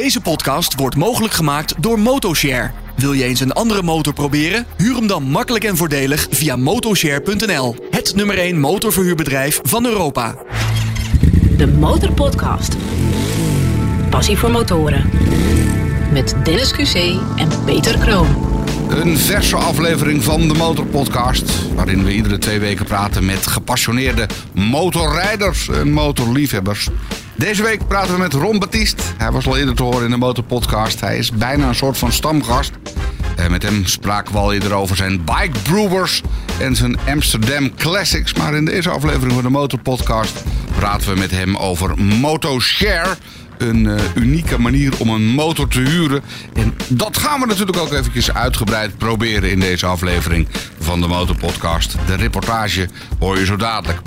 Deze podcast wordt mogelijk gemaakt door Motoshare. Wil je eens een andere motor proberen? Huur hem dan makkelijk en voordelig via motoshare.nl. Het nummer 1 motorverhuurbedrijf van Europa. De Motorpodcast. Passie voor motoren. Met Dennis QC en Peter Kroon. Een verse aflevering van de Motorpodcast. Waarin we iedere twee weken praten met gepassioneerde motorrijders en motorliefhebbers. Deze week praten we met Ron Baptiste. Hij was al eerder te horen in de Motorpodcast. Hij is bijna een soort van stamgast. En met hem spraken we al eerder over zijn Bike Brewers en zijn Amsterdam Classics. Maar in deze aflevering van de Motorpodcast praten we met hem over MotoShare een uh, unieke manier om een motor te huren. En dat gaan we natuurlijk ook eventjes uitgebreid proberen in deze aflevering van de Motorpodcast. De reportage hoor je zo dadelijk.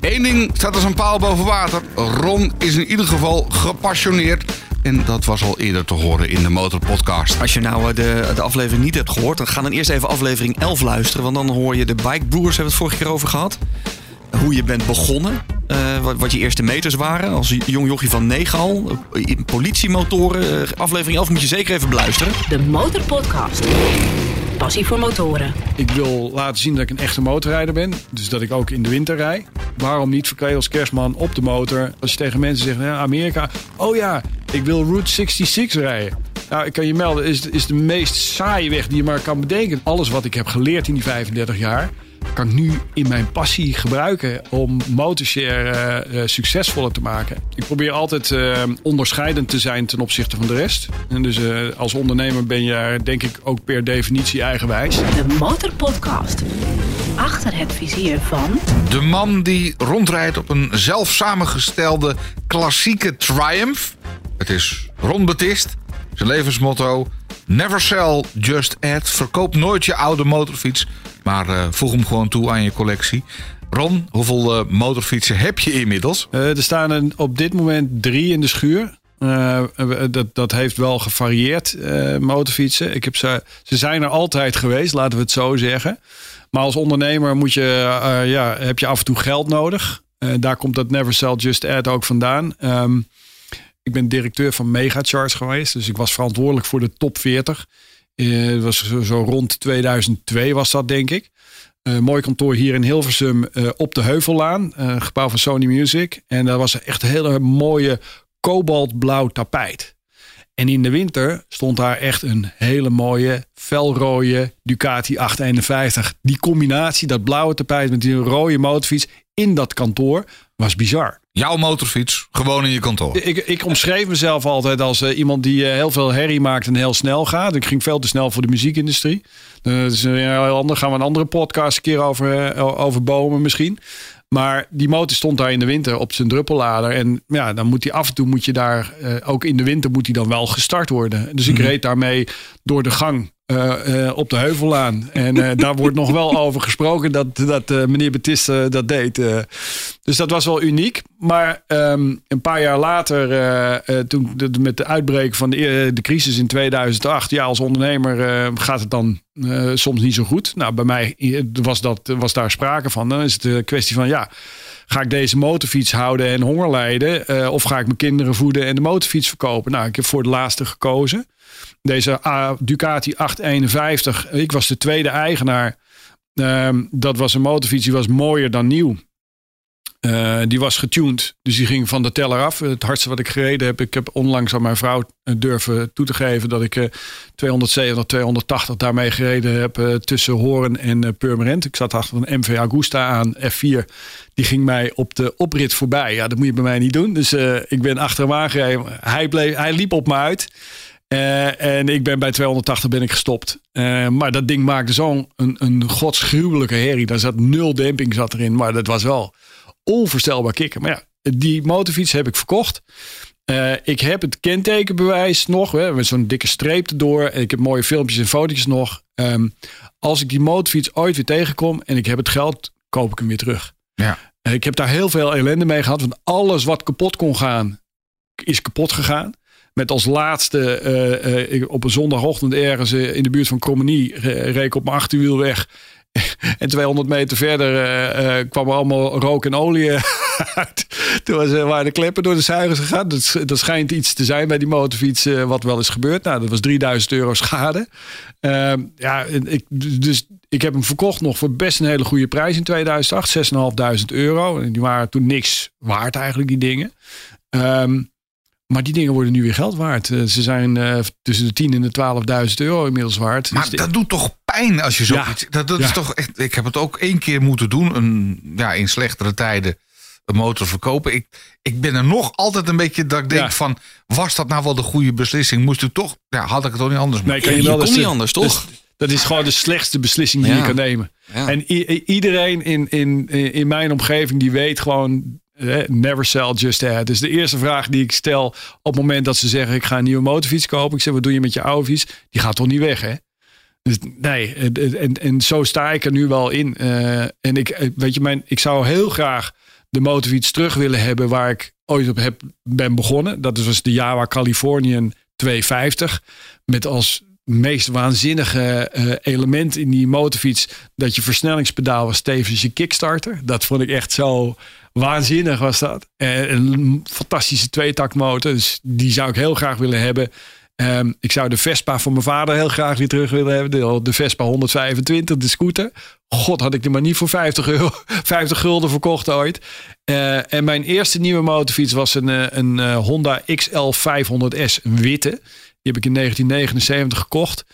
Eén ding staat als een paal boven water. Ron is in ieder geval gepassioneerd. En dat was al eerder te horen in de Motorpodcast. Als je nou eh, de, de aflevering niet hebt gehoord, dan ga dan eerst even aflevering 11 luisteren. Want dan hoor je de Bike Brewers, hebben we het vorige keer over gehad. Hoe je bent begonnen. Uh, wat, wat, je eerste meters waren. Als jong jochie van 9 al. Uh, politiemotoren. Uh, aflevering 11 moet je zeker even beluisteren. De Motorpodcast. Passie voor motoren. Ik wil laten zien dat ik een echte motorrijder ben. Dus dat ik ook in de winter rij. Waarom niet verkleed als kerstman op de motor? Als je tegen mensen zegt, Amerika. Oh ja, ik wil Route 66 rijden. Nou, ik kan je melden, is, is de meest saaie weg die je maar kan bedenken. Alles wat ik heb geleerd in die 35 jaar kan ik nu in mijn passie gebruiken om motorshare uh, succesvoller te maken. Ik probeer altijd uh, onderscheidend te zijn ten opzichte van de rest. En dus uh, als ondernemer ben je denk ik ook per definitie eigenwijs. De Motorpodcast. Achter het vizier van... De man die rondrijdt op een zelf samengestelde klassieke Triumph. Het is Ron Betist. Zijn levensmotto... Never sell, just add. Verkoop nooit je oude motorfiets, maar uh, voeg hem gewoon toe aan je collectie. Ron, hoeveel uh, motorfietsen heb je inmiddels? Uh, er staan er op dit moment drie in de schuur. dat, dat heeft wel gevarieerd, motorfietsen. Ik heb ze, ze zijn er altijd geweest, laten we het zo zeggen. Maar als ondernemer moet je, ja, heb je af en toe geld nodig. daar komt dat Never Sell Just Add ook vandaan. Um, ik ben directeur van Megacharge geweest. Dus ik was verantwoordelijk voor de top 40. Uh, dat was zo, rond 2002 was dat, denk ik. Uh, mooi kantoor hier in Hilversum uh, op de Heuvellaan. gebouw van Sony Music. En dat was echt een hele mooie kobaltblauw tapijt. En in de winter stond daar echt een hele mooie felrode Ducati 851. Die combinatie, dat blauwe tapijt met die rode motorfiets in dat kantoor was bizar. Jouw motorfiets, gewoon in je kantoor. Ik, ik omschreef mezelf altijd als uh, iemand die uh, heel veel herrie maakt en heel snel gaat. Ik ging veel te snel voor de muziekindustrie. Uh, dus heel ander. Gaan we een andere podcast een keer over, over bomen misschien. Maar die motor stond daar in de winter op zijn druppellader. En ja, dan moet hij af en toe moet je daar, ook in de winter moet hij dan wel gestart worden. Dus ik mm -hmm. reed daarmee door de gang uh, uh, op de Heuvellaan. En uh, daar wordt nog wel over gesproken dat, dat meneer Betiste dat deed. dus dat was wel uniek. Maar um, een paar jaar later, toen de, met de uitbreken van de, de crisis in 2008, ja, als ondernemer gaat het dan soms niet zo goed. Nou, bij mij was, dat, was daar sprake van. Dan is het een kwestie van ja. Ga ik deze motorfiets houden en honger lijden? Of ga ik mijn kinderen voeden en de motorfiets verkopen? Nou, ik heb voor het laatste gekozen. Deze Ducati 851. Ik was de tweede eigenaar. Uh, dat was een motorfiets die was mooier dan nieuw. Uh, die was getuned, dus die ging van de teller af. Het hardste wat ik gereden heb, ik heb onlangs aan mijn vrouw durven toe te geven dat ik uh, 270, 280 daarmee gereden heb uh, tussen Horen en Purmerend. Ik zat achter een MV Agusta aan F4. Die ging mij op de oprit voorbij. Ja, dat moet je bij mij niet doen. Dus ik ben achter hem aangereden. Hij, bleef, hij liep op me uit. Uh, en ik ben bij 280 ben ik gestopt. Uh, maar dat ding maakte zo'n een, een godsgruwelijke herrie. Daar zat nul demping zat erin. Maar dat was wel onvoorstelbaar kicken. Maar ja, die motorfiets heb ik verkocht. Uh, ik heb het kentekenbewijs nog. Hè, met zo'n dikke streep erdoor. En ik heb mooie filmpjes en fotootjes nog. Um, als ik die motorfiets ooit weer tegenkom en ik heb het geld, koop ik hem weer terug. Ja. ik heb daar heel veel ellende mee gehad. Want alles wat kapot kon gaan, is kapot gegaan. Met als laatste uh, uh, op een zondagochtend ergens in de buurt van Cromenie reek op mijn achterwiel weg. En 200 meter verder eh, eh, kwam er allemaal rook en olie uit. Toen was, eh, waren de kleppen door de zuigers gegaan. Dat, dat schijnt iets te zijn bij die motorfiets eh, wat wel is gebeurd. Nou, dat was 3000 euro schade. Ehm, ja, ik, dus ik heb hem verkocht nog voor best een hele goede prijs in 2008. 6.500 euro. En die waren toen niks waard eigenlijk, die dingen. Ehm, maar die dingen worden nu weer geld waard. Eh, ze zijn eh, tussen de 10 en de 12.000 euro inmiddels waard. Maar Dus de- dat doet toch pijn als je zo. Ja. Dat, dat is toch echt. Ik heb het ook één keer moeten doen. Een, ja, in slechtere tijden een motor verkopen. Ik, ik ben er nog altijd een beetje dat ik denk Ja. van. Was dat nou wel de goede beslissing? Moest ik toch. Ja, had ik het toch niet anders Nee, kan je je wel kon dus niet de- anders, dus- toch? Dat is gewoon de slechtste beslissing die Ja. je kan nemen. Ja. En iedereen in, in, in mijn omgeving die weet gewoon... eh, Never sell, just add. Dus de eerste vraag die ik stel op het moment dat ze zeggen... ik ga een nieuwe motorfiets kopen. Ik zeg, wat doe je met je oude fiets? Die gaat toch niet weg, hè? Dus nee, en, en, zo sta ik er nu wel in. Eh, en ik, eh, weet je, mijn, ik zou heel graag de motorfiets terug willen hebben waar ik ooit op heb, ben begonnen. Dat was de Jawa Californian 250. Met als meest waanzinnige element in die motorfiets dat je versnellingspedaal was tevens je kickstarter. Dat vond ik echt zo waanzinnig was dat. Eh, een fantastische tweetaktmotor, dus die zou ik heel graag willen hebben. Ehm, ik zou de Vespa van mijn vader heel graag weer terug willen hebben. De, Vespa 125, de scooter. God, had ik die maar niet voor 50, euro, 50 gulden verkocht ooit. Eh, en mijn eerste nieuwe motorfiets was een, eh, een Honda XL 500S, een witte. Heb ik in 1979 gekocht.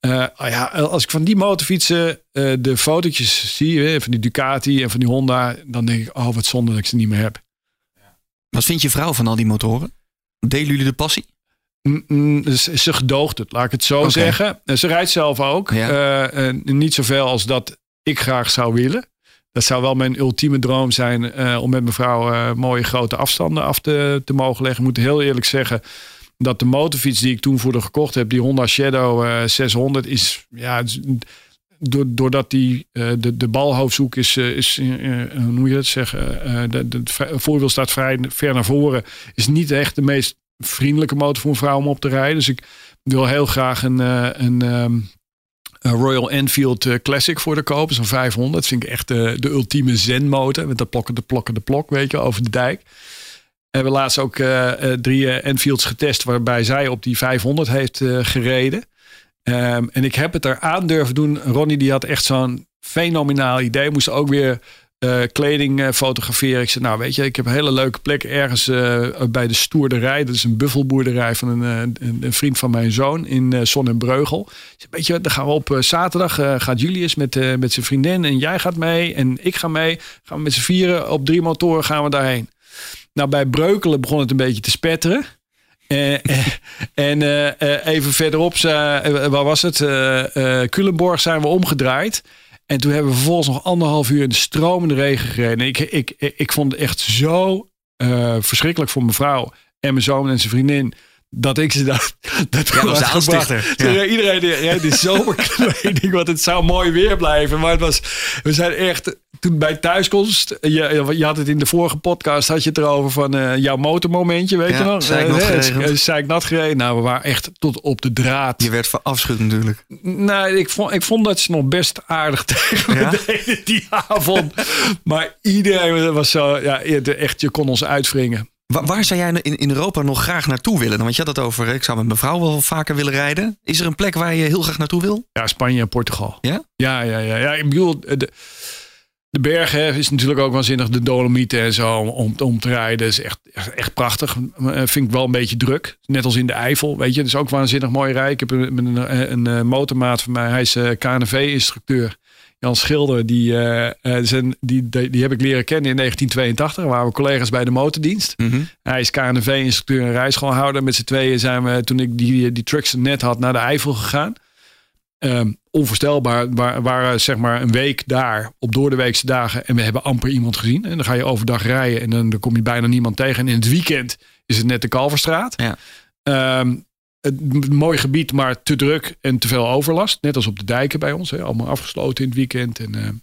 Eh, ah ja, als ik van die motorfietsen eh, de fotootjes zie, hè, van die Ducati en van die Honda, dan denk ik, oh wat zonde dat ik ze niet meer heb. Wat vindt je vrouw van al die motoren? Delen jullie de passie? Mm, mm, ze, gedoogt het, laat ik het zo zeggen. En Ze rijdt zelf ook. Ja. Eh, eh, niet zoveel als dat ik graag zou willen. Dat zou wel mijn ultieme droom zijn eh, om met mijn vrouw eh, mooie grote afstanden af te, te mogen leggen. Ik moet heel eerlijk zeggen dat de motorfiets die ik toen voor de gekocht heb, die Honda Shadow eh, 600, is ja, doordat die eh, de, de balhoofdzoek is, eh, is hoe moet je dat zeggen, de, de, voorwiel staat vrij ver naar voren, is niet echt de meest vriendelijke motor voor een vrouw om op te rijden. Dus ik wil heel graag een, eh, een, ehm, een Royal Enfield Classic voor de kopen. Zo'n 500. Dat vind ik echt de, de ultieme zen-motor. Met dat plokken, de plokken, de plok, weet je, over de dijk. We hebben laatst ook eh, eh, drie eh, Enfields getest... waarbij zij op die 500 heeft gereden. Ehm, en ik heb het er aan durven doen. Ronnie die had echt zo'n fenomenaal idee. Moest ook weer kleding fotograferen. Ik zei, nou weet je, ik heb een hele leuke plek ergens bij de Stoerderij. Dat is een buffelboerderij van een, een, vriend van mijn zoon in eh Zon en Breugel. Weet je, dan gaan we op zaterdag. gaat Julius met, met zijn vriendin en jij gaat mee en ik ga mee. Gaan we met z'n vieren op drie motoren gaan we daarheen. Nou, bij Breukelen begon het een beetje te spetteren. Eh, en eh, eh, even verderop, waar was het? Culemborg zijn we omgedraaid. En toen hebben we vervolgens nog anderhalf uur in de stromende regen gereden. Ik, ik, ik, vond het echt zo verschrikkelijk voor mijn vrouw en mijn zoon en zijn vriendin. Dat ik ze dat, dat was de aanstichter, ja. Iedereen die reed in zomerkleding, want het zou mooi weer blijven. Maar het was, we zijn echt, toen bij thuiskomst, je, je had het in de vorige podcast, had je het erover van eh, jouw motormomentje, weet Ja, je nog? zeiknat Eh, gereden. eh, zeiknat gereden. Nou, we waren echt tot op de draad. Je werd verafschuwd natuurlijk. Nou, ik vond, ik vond dat ze nog best aardig tegen me Ja? deden die avond. Maar iedereen was zo, ja, echt, je kon ons uitwringen. Wa- waar zou jij in, in Europa nog graag naartoe willen? Want je had het over, eh, ik zou met mijn vrouw wel vaker willen rijden. Is er een plek waar je heel graag naartoe wil? Ja, Spanje en Portugal. Ja? Ja, ja, ja. ja ik bedoel, de, de bergen is natuurlijk ook waanzinnig. De Dolomieten en zo om, om te rijden is echt, echt, echt prachtig. Eh, Vind ik wel een beetje druk. Net als in de Eifel, weet je. Dat is ook waanzinnig mooi rijden. Ik heb een, een, een, een eh, motormaat van mij. Hij is eh, KNV-instructeur. Jan Schilder, die, eh, eh, zijn, die, die, die heb ik leren kennen in 1982. Waar we collega's bij de motordienst. Mhm. Hij is KNV-instructeur en rijschoolhouder. Met z'n tweeën zijn we, toen ik die, die trucks net had, naar de Eifel gegaan. Ehm, onvoorstelbaar. We wa- waren zeg maar een week daar op doordeweekse dagen. En we hebben amper iemand gezien. En dan ga je overdag rijden en dan, dan kom je bijna niemand tegen. En in het weekend is het net de Kalverstraat. Ja. Ehm, m- mooi gebied, maar te druk en te veel overlast. Net als op de dijken bij ons. Hè. Allemaal afgesloten in het weekend. En, eh, en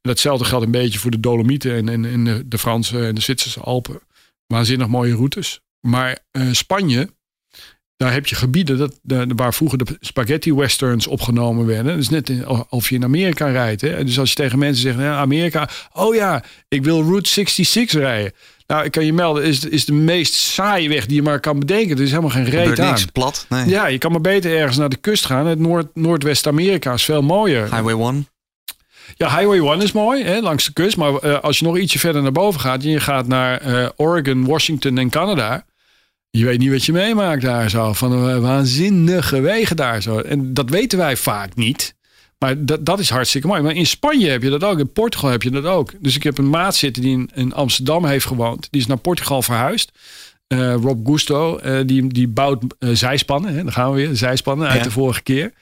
datzelfde geldt een beetje voor de Dolomieten en, en, en de- de Franse en de Zwitserse Alpen. Waanzinnig mooie routes. Maar eh, Spanje, daar heb je gebieden dat, de, waar vroeger de spaghetti westerns opgenomen werden. Dat is net in, of je in Amerika rijdt. Hè? Dus als je tegen mensen zegt, Amerika, oh ja, ik wil Route 66 rijden. Nou, ik kan je melden, is, is de meest saaie weg die je maar kan bedenken. Er is helemaal geen reet aan. niks plat. Nee. Ja, je kan maar beter ergens naar de kust gaan. Het Noord, Noordwest-Amerika is veel mooier. Highway 1. Ja, Highway 1 is mooi, hè, langs de kust. Maar eh, als je nog ietsje verder naar boven gaat... en je gaat naar eh, Oregon, Washington en Canada... je weet niet wat je meemaakt daar zo. Van een waanzinnige wegen daar zo. En dat weten wij vaak niet. Maar dat, dat is hartstikke mooi. Maar in Spanje heb je dat ook. In Portugal heb je dat ook. Dus ik heb een maat zitten die in, in Amsterdam heeft gewoond. Die is naar Portugal verhuisd. Eh, Rob Gusto, die, die bouwt zijspannen. Hè? Dan gaan we weer, zijspannen uit de vorige keer.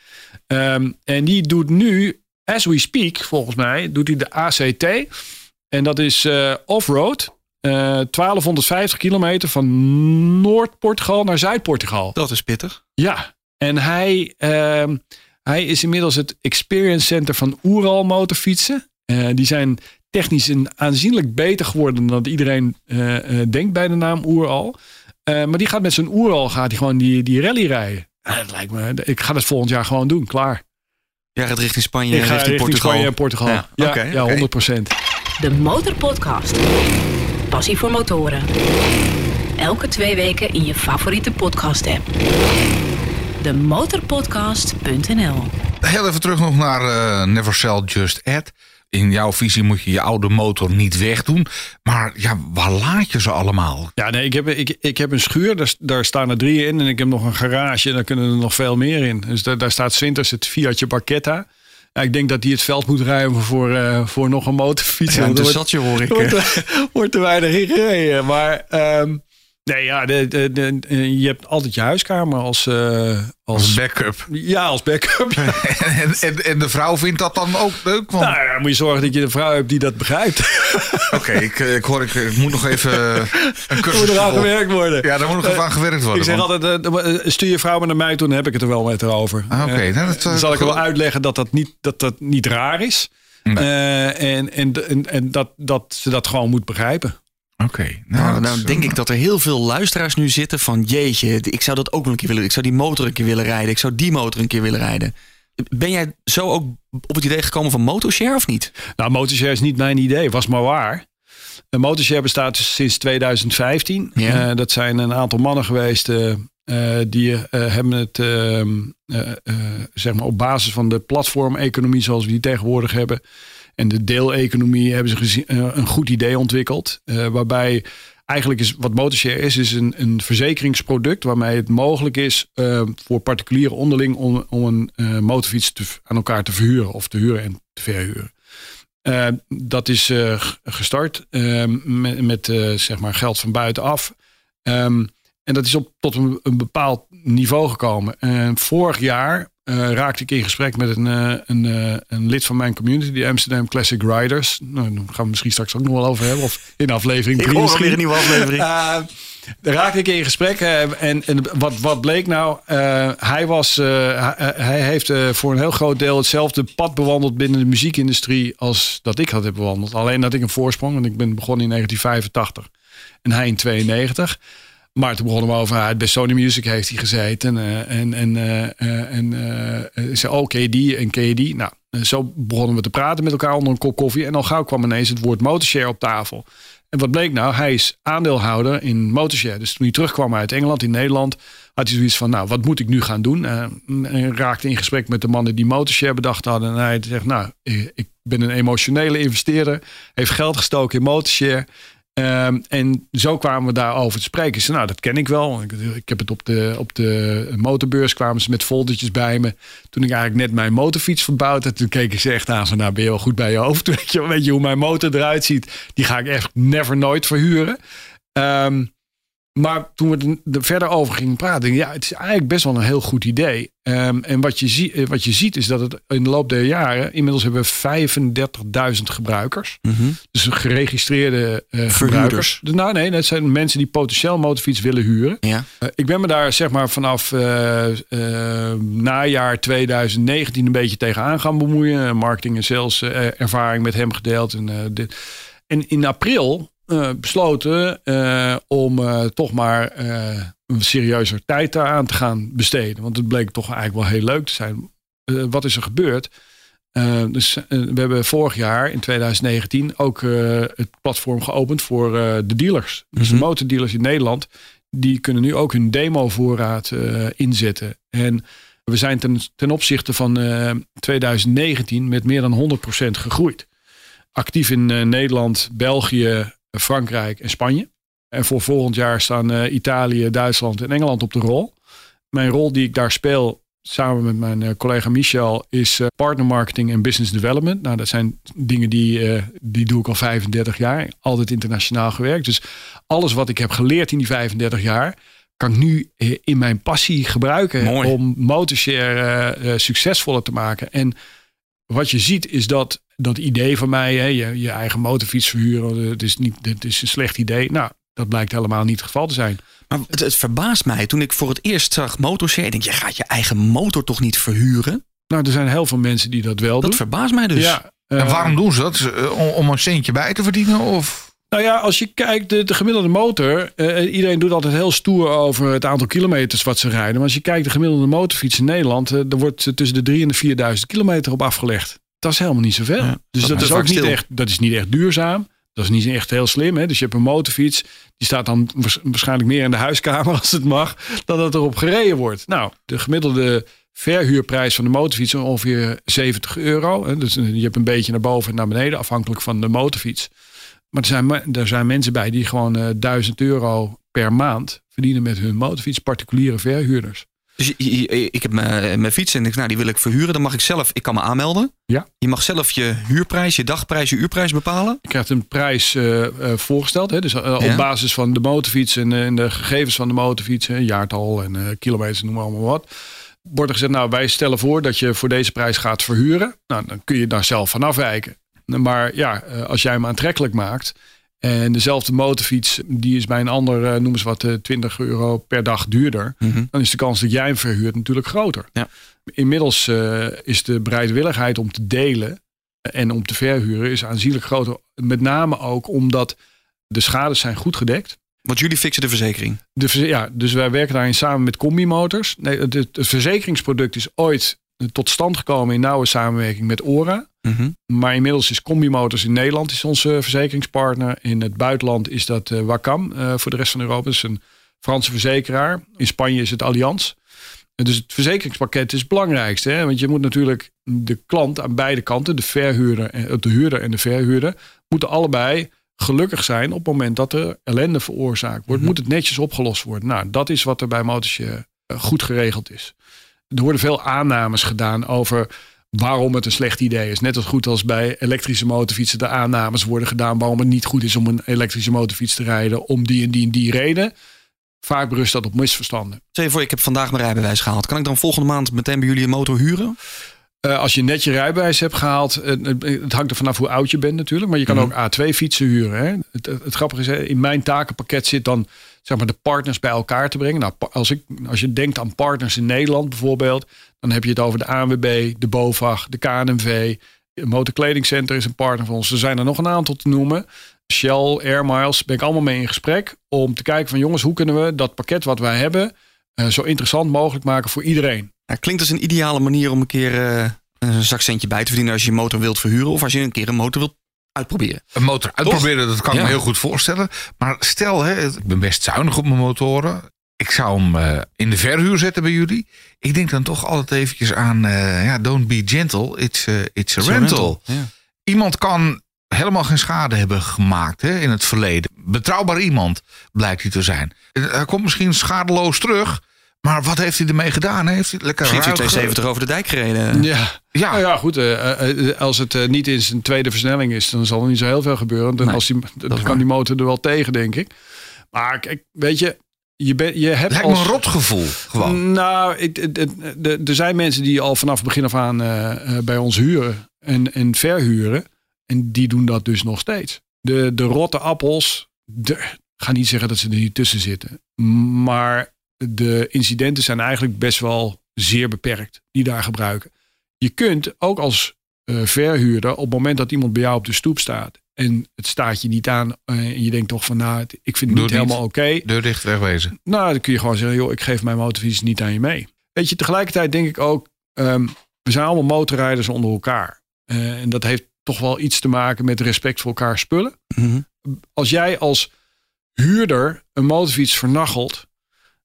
Ehm, en die doet nu as we speak, volgens mij, doet hij de ACT. En dat is off-road. Uh, 1250 kilometer van Noord-Portugal naar Zuid-Portugal. Dat is pittig. Ja, en hij, uh, hij is inmiddels het experience center van Oeral motorfietsen. Uh, die zijn technisch een aanzienlijk beter geworden dan iedereen uh, denkt bij de naam Oeral. maar die gaat met zijn Oeral gaat hij gewoon die, die rally rijden. dat lijkt me, ik ga het volgend jaar gewoon doen, klaar. Ja, gaat richting Spanje, ik ga richting, richting Portugal. Spanje en Portugal. Ja, ja, okay, ja okay. 100% De Motorpodcast. Passie voor motoren. Elke twee weken in je favoriete podcast app. De motorpodcast.nl Heel even terug nog naar uh, Never Sell Just Add. In jouw visie moet je je oude motor niet wegdoen. Maar ja, waar laat je ze allemaal? Ja, nee, ik heb, ik, ik heb een schuur, daar, daar staan er drie in. En ik heb nog een garage, en daar kunnen er nog veel meer in. Dus daar, daar staat Winters het Fiatje Barchetta. Ja, ik denk dat die het veld moet ruimen voor, uh, voor nog een motorfiets. Ja, dat zat je hoor ik. Wordt, wordt er weinig in gereden. Maar um, nee, ja, de, de, de, je hebt altijd je huiskamer als... Uh, als, als backup. Ja, als backup. Ja. en, en, en, de vrouw vindt dat dan ook leuk? Want... Nou ja, moet je zorgen dat je een vrouw hebt die dat begrijpt. Oké, okay, ik, ik hoor, ik, ik, moet nog even een cursus... moet er aan gewerkt worden. Ja, daar moet nog even aan gewerkt worden. Ik zeg want... altijd, uh, stuur je vrouw maar naar mij toe, dan heb ik het er wel met haar over. Ah, Oké. Okay. Nou, dan zal ik wel uitleggen dat dat niet, dat dat niet raar is. Nee. En en, en, en dat, dat ze dat gewoon moet begrijpen. Oké. Okay. Nou, nou, nou denk ik dat er heel veel luisteraars nu zitten van... jeetje, ik zou dat ook wel een keer willen. Ik zou die motor een keer willen rijden. Ik zou die motor een keer willen rijden. Ben jij zo ook op het idee gekomen van Motorshare of niet? Nou, Motorshare is niet mijn idee. Was maar waar. Een Motorshare bestaat sinds 2015. Ja. Uh, dat zijn een aantal mannen geweest... Uh, uh, die hebben het ehm, zeg maar op basis van de platformeconomie zoals we die tegenwoordig hebben... En de deeleconomie hebben ze gezien, uh, een goed idee ontwikkeld. Uh, waarbij eigenlijk is wat Motorshare is, is een, een verzekeringsproduct waarmee het mogelijk is uh, voor particulieren onderling om, een motorfiets te, aan elkaar te verhuren of te huren en te verhuren. dat is gestart met, met zeg maar geld van buitenaf. Um, en dat is op, tot een, een bepaald niveau gekomen. vorig jaar uh, raakte ik in gesprek met een, uh, een, uh, een lid van mijn community, de Amsterdam Classic Riders. Nou, daar gaan we misschien straks ook nog wel over hebben. Of in aflevering 3 Ik hoor weer een nieuwe aflevering. daar raakte ik in gesprek. en, en wat, wat bleek nou? hij, was, hij heeft voor een heel groot deel hetzelfde pad bewandeld binnen de muziekindustrie als dat ik had bewandeld. Alleen dat ik een voorsprong, want ik ben begonnen in 1985 en hij in 92. Maar toen begonnen we over, hij bij Sony Music heeft hij gezeten. Uh, en en, uh, en uh, zei, oh, die en ken die? Nou, zo begonnen we te praten met elkaar onder een kop koffie. En al gauw kwam ineens het woord motorshare op tafel. En wat bleek nou? Hij is aandeelhouder in motorshare. Dus toen hij terugkwam uit Engeland, in Nederland... had hij zoiets van, nou, wat moet ik nu gaan doen? en raakte in gesprek met de mannen die motorshare bedacht hadden. En hij zegt, nou, ik ben een emotionele investeerder. Heeft geld gestoken in motorshare... Um, en zo kwamen we daarover te spreken. Ze, nou, dat ken ik wel. Ik, heb het op de, op de motorbeurs kwamen ze met foldertjes bij me. Toen ik eigenlijk net mijn motorfiets verbouwd had, toen keken ze echt aan van, nou, ben je wel goed bij je hoofd? Weet je, weet je hoe mijn motor eruit ziet? Die ga ik echt never nooit verhuren. Um, maar toen we er verder over gingen praten, ja, het is eigenlijk best wel een heel goed idee. Um, en wat je, zie, wat je ziet is dat het in de loop der jaren, inmiddels hebben we 35.000 gebruikers. Mm -hmm. Dus geregistreerde uh, gebruikers. Nou nee, dat zijn mensen die potentieel motorfiets willen huren. Ja. Uh, ik ben me daar zeg maar vanaf uh, najaar 2019 een beetje tegenaan gaan bemoeien. Marketing en sales ervaring met hem gedeeld. En, dit. en in april uh, besloten uh, om uh, toch maar serieuzer tijd daaraan te gaan besteden. Want het bleek toch eigenlijk wel heel leuk te zijn. Wat is er gebeurd? Dus we hebben vorig jaar in 2019 ook het platform geopend voor de dealers. Dus de motordealers in Nederland. Die kunnen nu ook hun demovoorraad inzetten. En we zijn ten, ten opzichte van 2019 met meer dan 100% gegroeid. Actief in Nederland, België, Frankrijk en Spanje. En voor volgend jaar staan Italië, Duitsland en Engeland op de rol. Mijn rol die ik daar speel samen met mijn eh, collega Michel is uh, partner marketing en business development. Nou, dat zijn dingen die, die doe ik al 35 jaar. Altijd internationaal gewerkt. Dus alles wat ik heb geleerd in die 35 jaar, kan ik nu in mijn passie gebruiken Mooi. om Motorshare succesvoller te maken. En wat je ziet is dat dat idee van mij, hè, je, je eigen motorfiets verhuren, het is, niet, het is een slecht idee. Nou, dat blijkt helemaal niet het geval te zijn. Maar het, het verbaast mij toen ik voor het eerst zag motorshare. Ik denk, je gaat je eigen motor toch niet verhuren? Nou, er zijn heel veel mensen die dat wel doen. Dat verbaast mij dus. Ja, En eh, waarom doen ze dat? Om, om een centje bij te verdienen? Of? Nou ja, als je kijkt, de, de gemiddelde motor. eh, iedereen doet altijd heel stoer over het aantal kilometers wat ze rijden. Maar als je kijkt, de gemiddelde motorfiets in Nederland. eh, er wordt tussen de 3 en de 4000 kilometer op afgelegd. Dat is helemaal niet zoveel. Ja, dus dat dat, is ook niet stil. echt, dat is niet echt duurzaam. Dat is niet echt heel slim. Hè? Dus je hebt een motorfiets. Die staat dan waars- waarschijnlijk meer in de huiskamer als het mag. Dan dat erop gereden wordt. Nou, de gemiddelde verhuurprijs van de motorfiets is ongeveer 70 euro. Hè? Dus je hebt een beetje naar boven en naar beneden. Afhankelijk van de motorfiets. Maar er zijn, er zijn mensen bij die gewoon eh 1000 euro per maand verdienen met hun motorfiets. Particuliere verhuurders. Dus ik heb mijn, mijn fiets en ik, nou, die wil ik verhuren. Dan mag ik zelf, ik kan me aanmelden. Ja. Je mag zelf je huurprijs, je dagprijs, je uurprijs bepalen. Je krijgt een prijs eh, eh, voorgesteld. Hè? Dus eh, Ja. op basis van de motorfiets en, eh, en de gegevens van de motorfiets, hè, jaartal en eh, kilometers, noem maar allemaal wat. Wordt er gezegd, nou wij stellen voor dat je voor deze prijs gaat verhuren. Nou, dan kun je daar zelf van afwijken. Maar ja, eh, als jij hem aantrekkelijk maakt. En dezelfde motorfiets, die is bij een ander, eh, noem eens wat, eh, 20 euro per dag duurder. Dan is de kans dat jij hem verhuurt natuurlijk groter. Ja. Inmiddels eh, is de bereidwilligheid om te delen en om te verhuren is aanzienlijk groter. Met name ook omdat de schades zijn goed gedekt. Want jullie fixen de verzekering. De, ja, dus wij werken daarin samen met Combi-motors. Nee, het, het verzekeringsproduct is ooit tot stand gekomen in nauwe samenwerking met ORA. Mhm. Maar inmiddels is Combi-motors in Nederland is onze verzekeringspartner. In het buitenland is dat eh, Wacam eh, voor de rest van Europa. Dat is een Franse verzekeraar. In Spanje is het Allianz. En Dus het verzekeringspakket is het belangrijkste. Hè? Want je moet natuurlijk de klant aan beide kanten, de verhuurder, en- de huurder en de verhuurder, moeten allebei gelukkig zijn op het moment dat er ellende veroorzaakt wordt. Moet het netjes opgelost worden. Nou, dat is wat er bij Motorshare eh, goed geregeld is. Er worden veel aannames gedaan over waarom het een slecht idee is. Net als goed als bij elektrische motorfietsen de aannames worden gedaan waarom het niet goed is om een elektrische motorfiets te rijden om die en die en die reden. Vaak berust dat op misverstanden. Stel je voor, ik heb vandaag mijn rijbewijs gehaald. Kan ik dan volgende maand meteen bij jullie een motor huren? Eh, als je net je rijbewijs hebt gehaald, eh, het, hangt er vanaf hoe oud je bent natuurlijk, maar je kan Mhm. ook A2 fietsen huren. Hè? Het, het, het grappige is, in mijn takenpakket zit dan zeg maar de partners bij elkaar te brengen. Nou, als, ik, als je denkt aan partners in Nederland bijvoorbeeld, dan heb je het over de ANWB, de BOVAG, de KNMV. Motorkledingcenter is een partner van ons. Er zijn er nog een aantal te noemen. Shell, Air Miles, ben ik allemaal mee in gesprek om te kijken van jongens, hoe kunnen we dat pakket wat wij hebben eh, zo interessant mogelijk maken voor iedereen. Klinkt als een ideale manier om een keer eh, een zakcentje bij te verdienen als je je motor wilt verhuren. Of als je een keer een motor wilt uitproberen. Een motor uitproberen, dat kan ik Ja. me heel goed voorstellen. Maar stel, hè, ik ben best zuinig op mijn motoren. Ik zou hem eh, in de verhuur zetten bij jullie. Ik denk dan toch altijd eventjes aan, eh, ja, don't be gentle, it's, eh, it's a rental. Ja. Iemand kan helemaal geen schade hebben gemaakt hè, in het verleden. Betrouwbaar iemand blijkt hij te zijn. Hij komt misschien schadeloos terug. Maar wat heeft hij ermee gedaan? Heeft hij lekker Misschien heeft hij ruig, 270 over de dijk gereden. Ja, Ja, Nou ja, goed. eh, eh, eh, als het niet in zijn tweede versnelling is, dan zal er niet zo heel veel gebeuren. Dan, Nee, als die, dan kan waar. die motor er wel tegen, denk ik. Maar kijk, weet je, je, ben, je hebt lijkt me als... een rotgevoel. Gewoon. Nou, er zijn mensen die al vanaf het begin af aan bij ons huren en, en verhuren. En die doen dat dus nog steeds. De, de rotte appels, de, ik ga niet zeggen dat ze er niet tussen zitten. Maar de incidenten zijn eigenlijk best wel zeer beperkt die daar gebruiken. Je kunt ook als eh, verhuurder, op het moment dat iemand bij jou op de stoep staat en het staat je niet aan eh, en je denkt toch van nou, het- ik vind het Doe niet het niet. helemaal oké. Deur dicht wegwezen. Nou, dan kun je gewoon zeggen, joh, ik geef mijn motorfiets niet aan je mee. Weet je, tegelijkertijd denk ik ook, ehm, we zijn allemaal motorrijders onder elkaar. Eh, en dat heeft toch wel iets te maken met respect voor elkaar spullen. Mhm. Als jij als huurder een motorfiets vernachelt,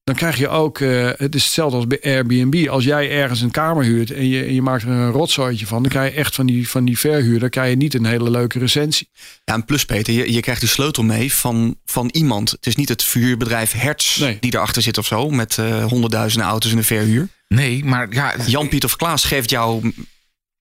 dan krijg je ook, eh, het is hetzelfde als bij Airbnb. Als jij ergens een kamer huurt en je, en je maakt er een rotzooitje van, dan krijg je echt van die, van die verhuurder, krijg je niet een hele leuke recensie. Ja, en plus Peter, je, je krijgt de sleutel mee van, van iemand. Het is niet het vuurbedrijf Hertz Nee. die erachter zit of zo. Met eh, honderdduizenden auto's in de verhuur. Nee, maar ja, Jan, Piet of Klaas geeft jou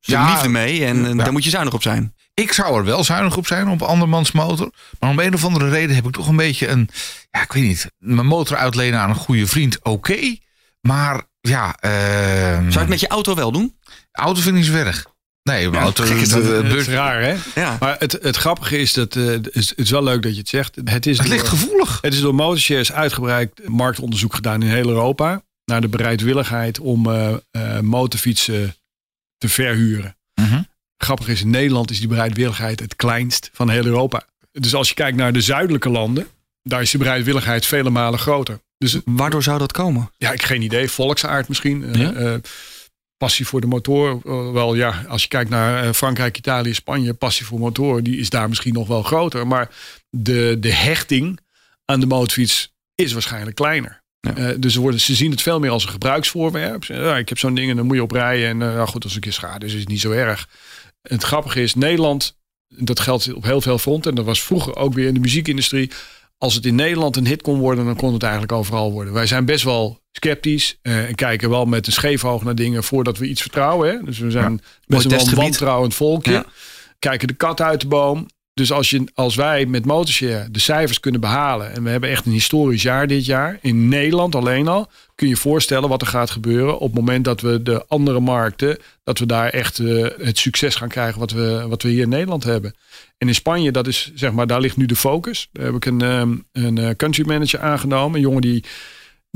zijn Ja, liefde mee. En ja. daar moet je zuinig op zijn. Ik zou er wel zuinig op zijn op andermans motor. Maar om een of andere reden heb ik toch een beetje een... Ja, ik weet niet. Mijn motor uitlenen aan een goede vriend, oké. maar ja, ehm, Zou je het met je auto wel doen? auto vind ik niet zo erg. Nee, mijn auto... gek is dat. is raar, hè? Ja. Maar het, het grappige is dat, eh, het, is, het is wel leuk dat je het zegt. Het, is het ligt door- gevoelig. Het is door Motorshares uitgebreid marktonderzoek gedaan in heel Europa. Naar de bereidwilligheid om eh, eh, motorfietsen te verhuren. Grappig is, in Nederland is die bereidwilligheid het kleinst van heel Europa. Dus als je kijkt naar de zuidelijke landen, daar is de bereidwilligheid vele malen groter. Dus Waardoor zou dat komen? ja, ik geen idee. Volksaard misschien. eh, Ja? eh, passie voor de motor. eh, wel ja, als je kijkt naar Frankrijk, Italië, Spanje, passie voor motor, die is daar misschien nog wel groter. Maar de, de hechting aan de motorfiets is waarschijnlijk kleiner. Ja. Dus ze, worden, ze zien het veel meer als een gebruiksvoorwerp. Ze zeggen, Ja, ik heb zo'n ding en dan moet je op rijden. En nou goed, als een keer schade is, is het niet zo erg. Het grappige is, Nederland, dat geldt op heel veel fronten. En dat was vroeger ook weer in de muziekindustrie. Als het in Nederland een hit kon worden, dan kon het eigenlijk overal worden. Wij zijn best wel sceptisch eh, en kijken wel met een scheef oog naar dingen voordat we iets vertrouwen. Hè? Dus we zijn best wel een wantrouwend volkje. Ja. Kijken de kat uit de boom. Dus als, je, als wij met Motorshare de cijfers kunnen behalen... en we hebben echt een historisch jaar dit jaar... in Nederland alleen al... kun je voorstellen wat er gaat gebeuren... op het moment dat we de andere markten... dat we daar echt eh, het succes gaan krijgen... Wat we, wat we hier in Nederland hebben. En in Spanje, dat is, zeg maar, daar ligt nu de focus. Daar heb ik een, ehm, een eh, country manager aangenomen. Een jongen die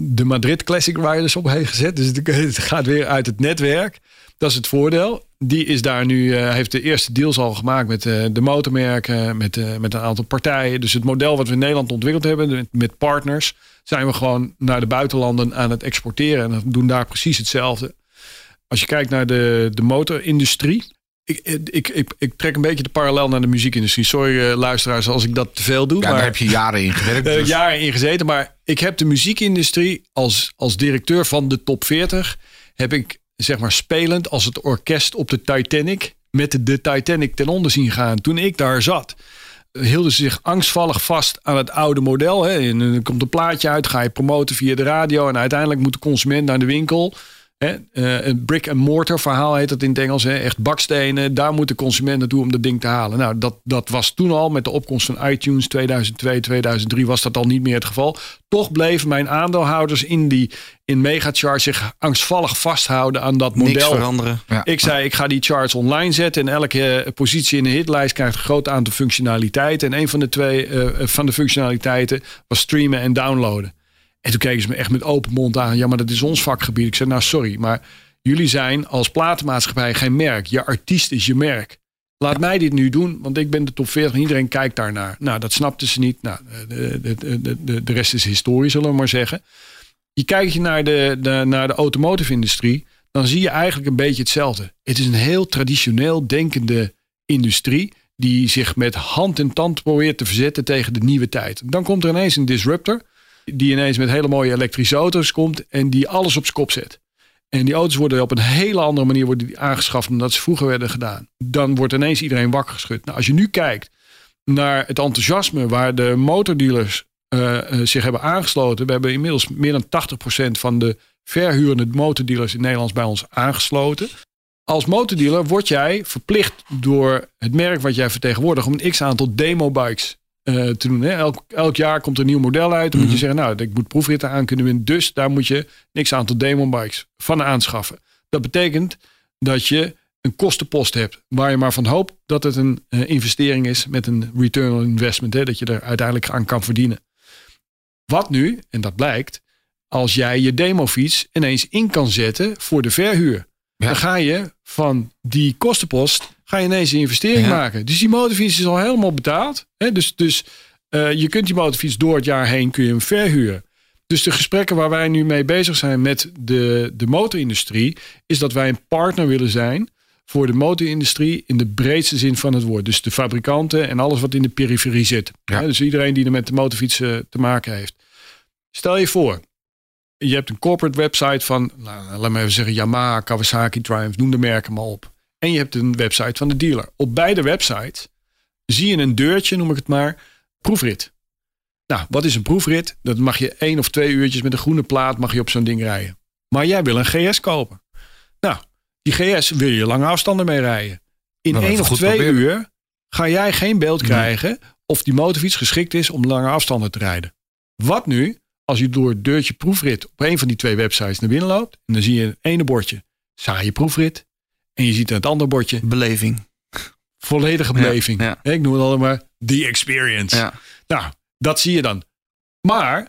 de Madrid Classic Riders op heeft gezet. Dus het gaat weer uit het netwerk. Dat is het voordeel. Die is daar nu, eh, heeft de eerste deals al gemaakt met eh, de motormerken, met, eh, met een aantal partijen. Dus het model wat we in Nederland ontwikkeld hebben met, partners, zijn we gewoon naar de buitenlanden aan het exporteren. En doen daar precies hetzelfde. Als je kijkt naar de, de motorindustrie. Ik, ik, ik, ik trek een beetje de parallel naar de muziekindustrie. Sorry eh, luisteraars als ik dat te veel doe. Ja, maar daar heb je jaren in gewerkt. eh, dus- jaren in gezeten. Maar ik heb de muziekindustrie als, als directeur van de top 40... heb ik zeg maar spelend als het orkest op de Titanic... met de, de Titanic ten onder zien gaan. Toen ik daar zat, eh, hielden ze zich angstvallig vast aan het oude model. Hè. En dan komt een plaatje uit, ga je promoten via de radio... en uiteindelijk moet de consument naar de winkel... Hè, eh, een brick-and-mortar verhaal heet dat in het Engels. Hè, echt bakstenen. Daar moet de consument naartoe om dat ding te halen. Nou, dat, dat was toen al met de opkomst van iTunes 2002, 2003 was dat al niet meer het geval. Toch bleven mijn aandeelhouders in die in Megacharge zich angstvallig vasthouden aan dat Niks model. veranderen. Ja. Ik zei, ik ga die charts online zetten. En elke eh, positie in de hitlijst krijgt een groot aantal functionaliteiten. En een van de twee eh, van de functionaliteiten was streamen en downloaden. En toen keken ze me echt met open mond aan. Ja, maar dat is ons vakgebied. Ik zei, nou sorry, maar jullie zijn als platenmaatschappij geen merk. Je artiest is je merk. Laat mij dit nu doen, want ik ben de top 40 en iedereen kijkt daarnaar. Nou, dat snapten ze niet. Nou, de, de, de, de, rest is historie, zullen we maar zeggen. Je kijkt je naar de, de, naar de automotive industrie, dan zie je eigenlijk een beetje hetzelfde. Het is een heel traditioneel denkende industrie die zich met hand en tand probeert te verzetten tegen de nieuwe tijd. Dan komt er ineens een disruptor die ineens met hele mooie elektrische auto's komt en die alles op zijn kop zet. En die auto's worden op een hele andere manier worden die aangeschaft dan dat ze vroeger werden gedaan. Dan wordt ineens iedereen wakker geschud. Nou, als je nu kijkt naar het enthousiasme waar de motordealers eh, eh, zich hebben aangesloten. We hebben inmiddels meer dan 80% van de verhurende motordealers in Nederland bij ons aangesloten. Als motordealer word jij verplicht door het merk wat jij vertegenwoordigt om een x aantal demobikes eh, te doen. Hè? Elk, elk jaar komt er een nieuw model uit. Dan moet je zeggen, nou, ik moet proefritten aan kunnen winnen. Dus daar moet je x aantal demobikes van aanschaffen. Dat betekent dat je een kostenpost hebt waar je maar van hoopt dat het een eh, investering is met een return on investment. Hè? Dat je er uiteindelijk aan kan verdienen. Wat nu, en dat blijkt, als jij je demofiets ineens in kan zetten voor de verhuur. Ja. Dan ga je van die kostenpost ga je ineens een investering Ja. maken. Dus die motorfiets is al helemaal betaald. Hè? Dus, dus eh, je kunt die motorfiets door het jaar heen kun je hem verhuren. Dus de gesprekken waar wij nu mee bezig zijn met de, de motorindustrie, is dat wij een partner willen zijn voor de motorindustrie in de breedste zin van het woord. Dus de fabrikanten en alles wat in de periferie zit. Ja. Dus iedereen die er met de motorfiets eh, te maken heeft. Stel je voor, je hebt een corporate website van, nou, laat me even zeggen, Yamaha, Kawasaki, Triumph, noem de merken maar op. En je hebt een website van de dealer. Op beide websites zie je een deurtje, noem ik het maar, proefrit. Nou, wat is een proefrit? Dat mag je één of twee uurtjes met een groene plaat mag je op zo'n ding rijden. Maar jij wil een GS kopen. Nou, die GS wil je lange afstanden mee rijden. In Nou, één of twee proberen. uur ga jij geen beeld krijgen of die motorfiets geschikt is om lange afstanden te rijden. Wat nu als je door het deurtje proefrit op een van die twee websites naar binnen loopt en dan zie je het ene bordje saaie proefrit en je ziet het andere bordje Beleving. volledige beleving. ja. Ik noem het allemaal maar the experience. Ja. Nou, dat zie je dan. Maar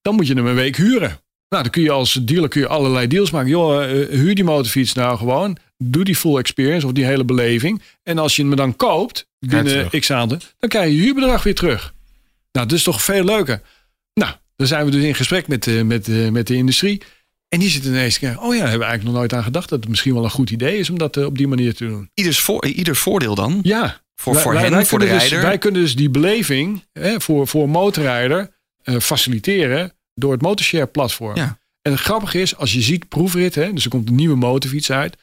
dan moet je hem een week huren. Nou, dan kun je als dealer kun je allerlei deals maken. Joh, eh, huur die motorfiets nou gewoon. Doe die full experience of die hele beleving. En als je hem dan koopt, binnen x aantal, dan krijg je je huurbedrag weer terug. Nou, dat is toch veel leuker. Nou, dan zijn we dus in gesprek met, de met, de met de industrie. En die zitten ineens oh ja, hebben we eigenlijk nog nooit aan gedacht dat het misschien wel een goed idee is om dat eh, op die manier te doen. Ieders, voor, ieders voordeel dan. Ja, Voor, wij- voor wij- hen, wij voor de dus- rijder. wij kunnen dus die beleving hè, voor, voor motorrijder eh, faciliteren door het Motorshare platform. Ja. En het grappige is, als je ziet proefrit, hè, dus er komt een nieuwe motorfiets uit,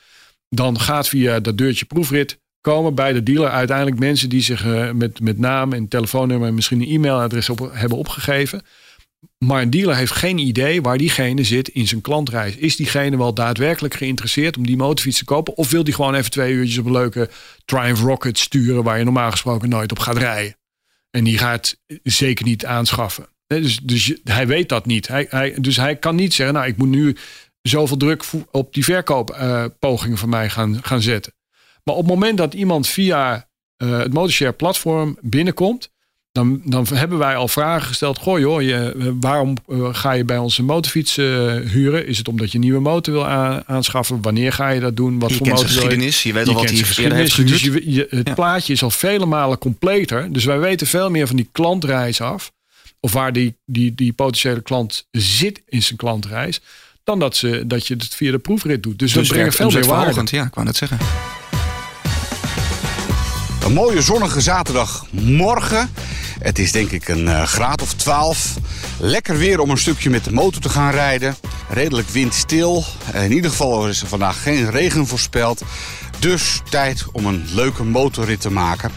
dan gaat via dat deurtje proefrit komen bij de dealer uiteindelijk mensen die zich eh, met, met naam en telefoonnummer en misschien een e-mailadres op, hebben opgegeven. Maar een dealer heeft geen idee waar diegene zit in zijn klantreis. Is diegene wel daadwerkelijk geïnteresseerd om die motorfiets te kopen? Of wil die gewoon even twee uurtjes op een leuke Triumph Rocket sturen waar je normaal gesproken nooit op gaat rijden? En die gaat zeker niet aanschaffen. Dus, dus hij weet dat niet. Hij, hij, dus hij kan niet zeggen, nou ik moet nu zoveel druk op die verkooppogingen van mij gaan, gaan zetten. Maar op het moment dat iemand via eh, het Motorshare platform binnenkomt, dan, dan hebben wij al vragen gesteld. Goh joh, je, eh, waarom eh, ga je bij ons een motorfiets eh, huren? Is het omdat je een nieuwe motor wil aanschaffen? Wanneer ga je dat doen? Wat je voor kent motor wil je? geschiedenis. Je weet Je al wat heeft geschiedenis, gehuurd. Dus je, je- het Ja. plaatje is al vele malen completer. Dus wij weten veel meer van die klantreis af. Of waar die, die, die potentiële klant zit in zijn klantreis. Dan dat, ze, dat je het via de proefrit doet. Dus, we brengen veel meer waarde. Ja, ik wou net zeggen. Een mooie zonnige zaterdagmorgen. Het is denk ik een eh, graad of 12. Lekker weer om een stukje met de motor te gaan rijden. Redelijk windstil. In ieder geval is er vandaag geen regen voorspeld. Dus tijd om een leuke motorrit te maken.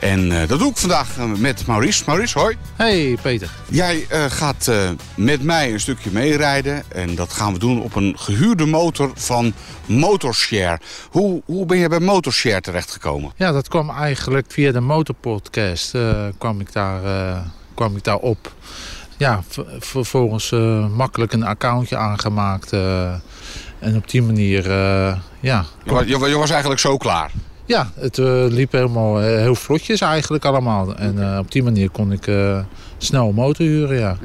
En eh, dat doe ik vandaag eh, met Maurice. Maurice, hoi. Hey Peter. Jij eh, gaat met mij een stukje meerijden. En dat gaan we doen op een gehuurde motor van Motorshare. Hoe, hoe ben je bij Motorshare terechtgekomen? Ja, dat kwam eigenlijk via de Motorpodcast. kwam, ik daar, kwam ik daar op. Ja, vervolgens makkelijk een accountje aangemaakt. En op die manier, eh, ja. Je was, je wa- je was eigenlijk zo klaar. Ja, het eh, liep helemaal eh, heel vlotjes eigenlijk allemaal. En op die manier kon ik snel een motor huren, ja.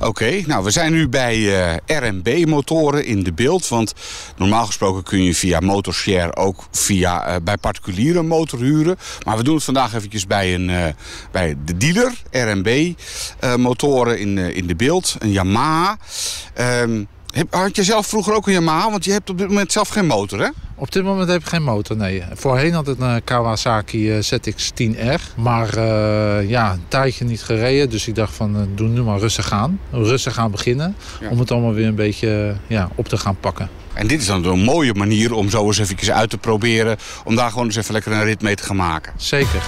Oké, nou we zijn nu bij RMB motoren in de beeld. Want normaal gesproken kun je via Motorshare ook via, bij particulieren motor huren. Maar we doen het vandaag eventjes bij, een, bij de dealer, RMB eh, motoren in, in de beeld. Een Yamaha. Ehm, had je zelf vroeger ook een Yamaha? Want je hebt op dit moment zelf geen motor hè? Op dit moment heb ik geen motor, nee. Voorheen had ik een Kawasaki eh, ZX-10R. Maar eh, ja, een tijdje niet gereden. Dus ik dacht van, eh, doe nu maar rustig aan. Rustig aan beginnen. Ja. Om het allemaal weer een beetje ja, op te gaan pakken. En dit is dan een mooie manier om zo eens eventjes uit te proberen. Om daar gewoon eens even lekker een rit mee te gaan maken. Zeker.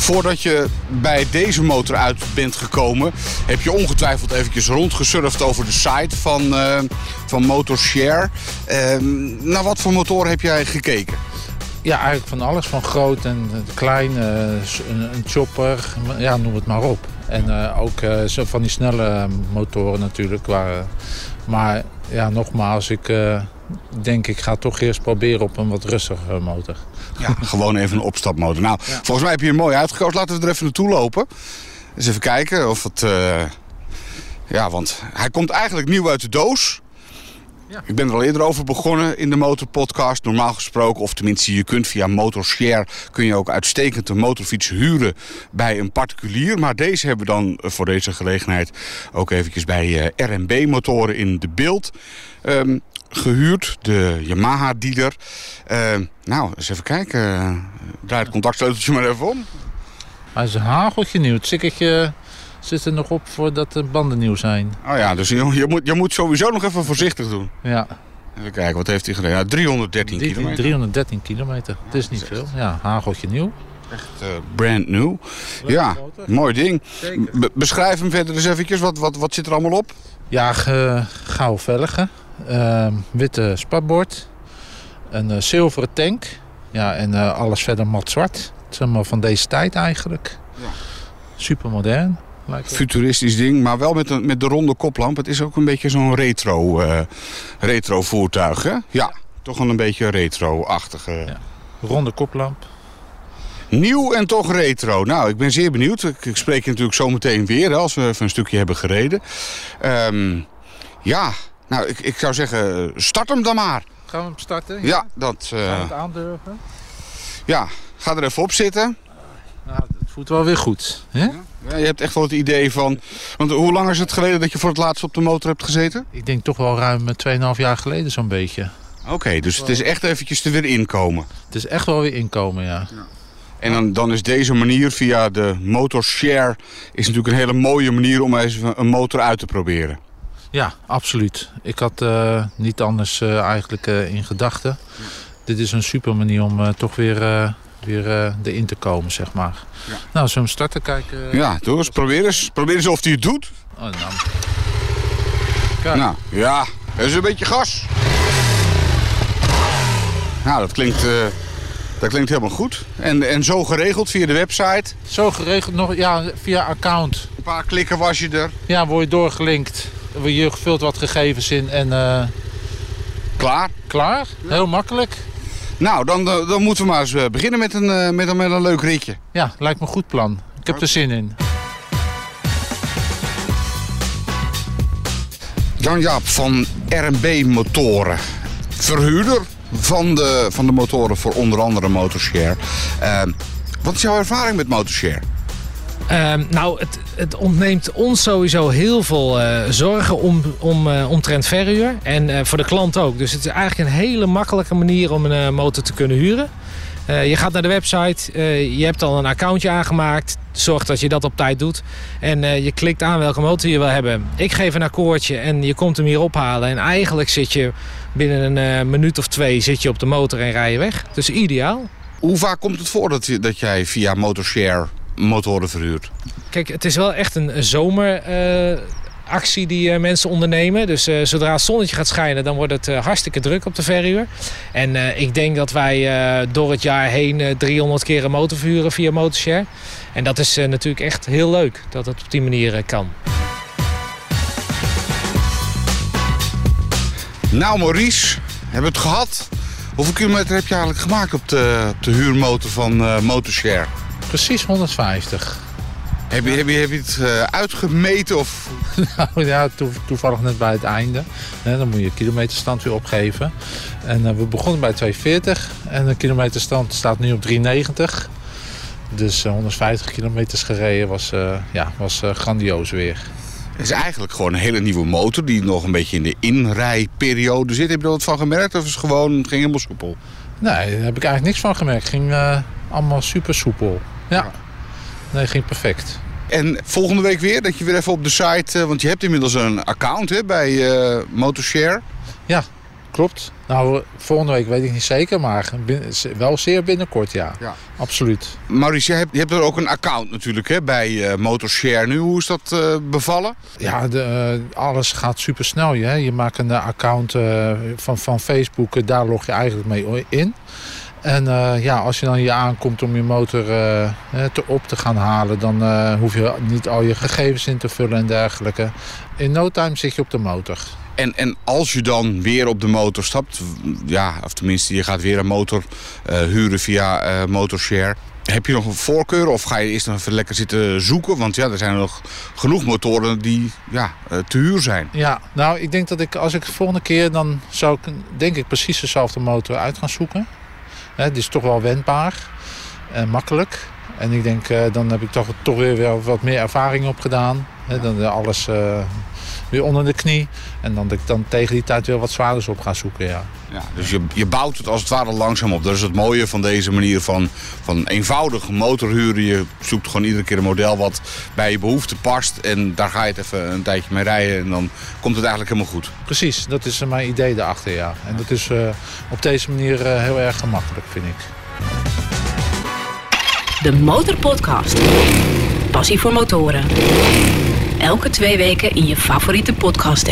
Voordat je bij deze motor uit bent gekomen, heb je ongetwijfeld eventjes rondgesurfd over de site van, eh, van Motorshare. Ehm naar wat voor motoren heb jij gekeken? Ja, eigenlijk van alles. Van groot en klein. eh, een, chopper. Ja, noem het maar op. En eh, ook van die snelle motoren natuurlijk. Maar ja, nogmaals, ik denk ik ga toch eerst proberen op een wat rustiger motor. Ja, gewoon even een opstapmotor. Nou, volgens mij heb je hem mooi uitgekozen. Laten we er even naartoe lopen. Eens even kijken of het... eh, Ja, want hij komt eigenlijk nieuw uit de doos. Ik ben er al eerder over begonnen in de Motorpodcast. Normaal gesproken, of tenminste je kunt via Motorshare... kun je ook uitstekend een motorfiets huren bij een particulier. Maar deze hebben we dan voor deze gelegenheid ook eventjes bij uh, RMB Motoren in de beeld... Um, gehuurd, de Yamaha-dealer. Uh, nou, eens even kijken. Draai het contactsleuteltje maar even om. Hij is een hageltje nieuw. Het sikkertje zit er nog op voordat de banden nieuw zijn. Oh ja, dus je, je, moet, je moet sowieso nog even voorzichtig doen. Ja. Even kijken, wat heeft hij gereden? Ja, 313 kilometer. 313 kilometer. Het is niet veel. Ja, hageltje nieuw. Echt uh, brand new. ja, mooi ding. Be beschrijf hem verder eens eventjes. Wat, wat, wat zit er allemaal op? Ja, gouden velgen. Uh, witte spatbord. Een uh, zilveren tank. Ja, en uh, alles verder mat zwart. Het is allemaal van deze tijd eigenlijk. Ja. Super modern. Futuristisch ding, maar wel met, een, met de ronde koplamp. Het is ook een beetje zo'n retro, uh, retro voertuig, hè? Ja, toch wel een beetje retro-achtige. Ja. Ronde koplamp. Nieuw en toch retro. Nou, ik ben zeer benieuwd. Ik, ik spreek je natuurlijk zo meteen weer, hè, als we even een stukje hebben gereden. Um, ja, nou, ik, ik zou zeggen, start hem dan maar. Gaan we hem starten? Ja, ja dat... Uh... Gaan we het aandurven? Ja, ga er even op zitten. Nou, dat voelt wel weer goed. Hè? Ja? Je hebt echt wel het idee van... Want hoe lang is het geleden dat je voor het laatst op de motor hebt gezeten? Ik denk toch wel ruim 2,5 jaar geleden zo'n beetje. Oké, okay, dus het is echt eventjes er weer inkomen. Het is echt wel weer inkomen, ja. ja. En dan, dan is deze manier via de motorshare... is natuurlijk een hele mooie manier om eens een motor uit te proberen. Ja, absoluut. Ik had uh, niet anders uh, eigenlijk uh, in gedachten. Ja. Dit is een super manier om toch weer weer erin te komen, zeg maar. Ja. Nou, zullen we hem starten kijken? Ja, doe eens. Probeer eens. Probeer eens of hij het doet. Oh, nou. Kijk. Nou, ja. Dat is een beetje gas. Nou, dat klinkt, dat klinkt helemaal goed. En, en zo geregeld via de website? Zo geregeld nog, ja, via account. Een paar klikken was je er? Ja, word je doorgelinkt. Je vult wat gegevens in en... Uh... Klaar? Klaar. Ja. Heel makkelijk. Nou, dan, dan moeten we maar eens eh, beginnen met een, eh, met, een, met een leuk ritje. Ja, lijkt me een goed plan. Ik heb er zin in. Jan-Jaap van R&B Motoren. Verhuurder van de, van de motoren voor onder andere Motorshare. Uh, wat is jouw ervaring met Motorshare? Uh, nou, het, het, ontneemt ons sowieso heel veel uh, zorgen om, om, uh, omtrent verhuur. En uh, voor de klant ook. Dus het is eigenlijk een hele makkelijke manier om een motor te kunnen huren. je gaat naar de website, je hebt al een accountje aangemaakt. Zorg dat je dat op tijd doet. En je klikt aan welke motor je wil hebben. Ik geef een akkoordje en je komt hem hier ophalen. En eigenlijk zit je binnen een minuut of twee zit je op de motor en rij je weg. Dus ideaal. Hoe vaak komt het voor dat, dat jij via Motorshare motoren verhuurd? Kijk, het is wel echt een zomeractie uh, die uh, mensen ondernemen. Dus uh, zodra het zonnetje gaat schijnen, dan wordt het hartstikke druk op de verhuur. En ik denk dat wij door het jaar heen 300 keer een motor verhuren via Motorshare. En dat is natuurlijk echt heel leuk dat het op die manier kan. Nou Maurice, hebben we het gehad? Hoeveel kilometer heb je eigenlijk gemaakt op de, op de huurmotor van Motorshare? Precies 150. Heb je, heb je, heb je het uh, uitgemeten? Of? nou ja, toevallig net bij het einde. dan moet je kilometerstand weer opgeven. En uh, we begonnen bij 240 en de kilometerstand staat nu op 390. Dus uh, 150 kilometers gereden was, ja, was grandioos weer. Het is eigenlijk gewoon een hele nieuwe motor die nog een beetje in de inrijperiode zit. Heb je er wat van gemerkt of is het gewoon, het ging helemaal soepel? Nee, daar heb ik eigenlijk niks van gemerkt. Het ging allemaal super soepel. Ja. Nee, ging perfect. En volgende week weer, dat je weer even op de site... want je hebt inmiddels een account hè, bij uh, Motorshare. Ja, klopt. Nou, volgende week weet ik niet zeker, maar wel zeer binnenkort, ja. ja. Absoluut. Maurice, je hebt, je hebt er ook een account natuurlijk hè, bij uh, Motorshare nu. Hoe is dat uh, bevallen? Ja, de, alles gaat super snel. Je, je maakt een account van, van Facebook, daar log je eigenlijk mee in. En uh, ja, als je dan hier aankomt om je motor uh, te op te gaan halen... dan uh, hoef je niet al je gegevens in te vullen en dergelijke. In no time zit je op de motor. En, en als je dan weer op de motor stapt... ja, of tenminste je gaat weer een motor huren via Motorshare... Heb je nog een voorkeur of ga je eerst nog even lekker zitten zoeken? Want ja, er zijn nog genoeg motoren die ja, eh, te huur zijn. Ja, nou, ik denk dat ik als ik de volgende keer... dan zou ik denk ik precies dezelfde motor uit gaan zoeken. Die is toch wel wendbaar en makkelijk. En ik denk, eh, dan heb ik toch, toch weer wat meer ervaring opgedaan. Hè, dan alles eh, weer onder de knie. En dan dat ik dan tegen die tijd weer wat zwaarders op ga zoeken, ja. Ja, dus je, je bouwt het als het ware langzaam op. Dat is het mooie van deze manier van, van eenvoudig motorhuren. Je zoekt gewoon iedere keer een model wat bij je behoefte past. En daar ga je het even een tijdje mee rijden. En dan komt het eigenlijk helemaal goed. Precies, dat is eh, mijn idee daarachter, ja. En dat is eh, op deze manier eh, heel erg gemakkelijk, vind ik. De Motorpodcast. Passie voor motoren. Elke twee weken in je favoriete podcast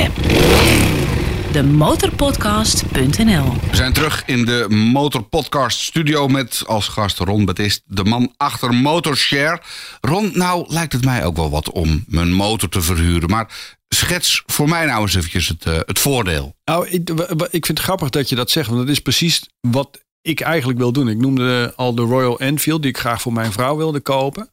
app. Demotorpodcast.nl We zijn terug in de Motor Podcast studio met als gast Ron Betist, de man achter Motorshare. Ron, nou lijkt het mij ook wel wat om mijn motor te verhuren. Maar schets voor mij nou eens eventjes het, eh, het voordeel. Nou, ik, ik vind het grappig dat je dat zegt, want dat is precies wat ik eigenlijk wil doen. Ik noemde al de Royal Enfield, die ik graag voor mijn vrouw wilde kopen,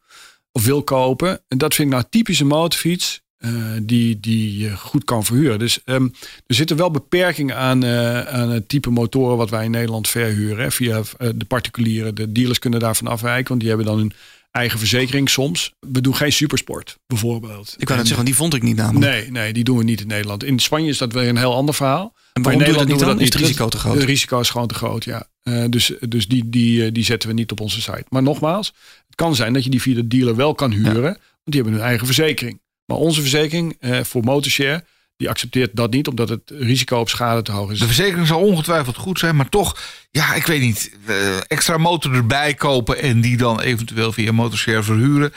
of wil kopen. En dat vind ik nou typische motorfiets. Eh, die, die je goed kan verhuren. Dus ehm, er zitten wel beperkingen aan, eh, aan het type motoren wat wij in Nederland verhuren. Hè, via eh, de particulieren. De dealers kunnen daarvan afwijken, want die hebben dan hun eigen verzekering soms. We doen geen supersport, bijvoorbeeld. Ik net En- zeggen, die vond ik niet namelijk. Nee, nee, die doen we niet in Nederland. In Spanje is dat weer een heel ander verhaal. En Maar in waarom doe je dat Nederland niet doen dan? we Is het risico te groot? Het risico is gewoon te groot, ja. Eh, dus dus die, die, eh, die zetten we niet op onze site. Maar nogmaals, het kan zijn dat je die via de dealer wel kan huren. Want die hebben hun eigen verzekering. Maar onze verzekering eh, voor Motorshare, die accepteert dat niet. Omdat het risico op schade te hoog is. De verzekering zal ongetwijfeld goed zijn, maar toch, ja, ik weet niet, eh, extra motor erbij kopen en die dan eventueel via Motorshare verhuren.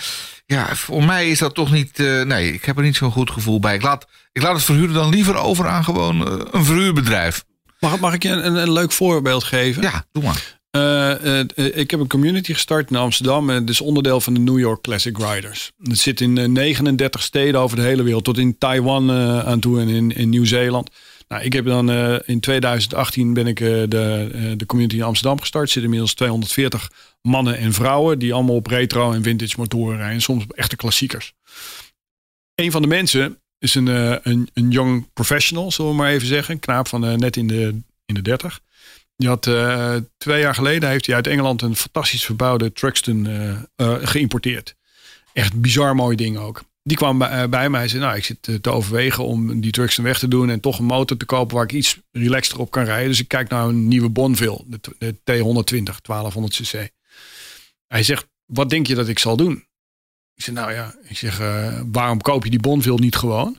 Ja, voor mij is dat toch niet, eh, nee, ik heb er niet zo'n goed gevoel bij. Ik laat, ik laat het verhuren dan liever over aan gewoon een verhuurbedrijf. Mag, mag ik je een, een leuk voorbeeld geven? Ja, doe maar. Eh, eh, eh, ik heb een community gestart in Amsterdam. Het is onderdeel van de New York Classic Riders. Het zit in eh, 39 steden over de hele wereld. Tot in Taiwan aan toe en in, in Nieuw-Zeeland. Nou, ik heb dan in 2018 ben ik de, de community in Amsterdam gestart. Er zitten inmiddels 240 mannen en vrouwen. Die allemaal op retro en vintage motoren rijden. Soms op echte klassiekers. Een van de mensen is een, een, een young professional, zullen we maar even zeggen. Knaap van net in de, in de 30. Die had eh, twee jaar geleden heeft hij uit Engeland een fantastisch verbouwde Truxton eh, eh, geïmporteerd. Echt bizar mooi ding ook. Die kwam bij, mij en zei: Nou, ik zit te overwegen om die Truxton weg te doen en toch een motor te kopen waar ik iets relaxter op kan rijden. Dus ik kijk naar een nieuwe Bonville, de, t- de T120, 1200 cc. Hij zegt: Wat denk je dat ik zal doen? Ik zeg: Nou ja, ik zeg: Waarom koop je die Bonville niet gewoon?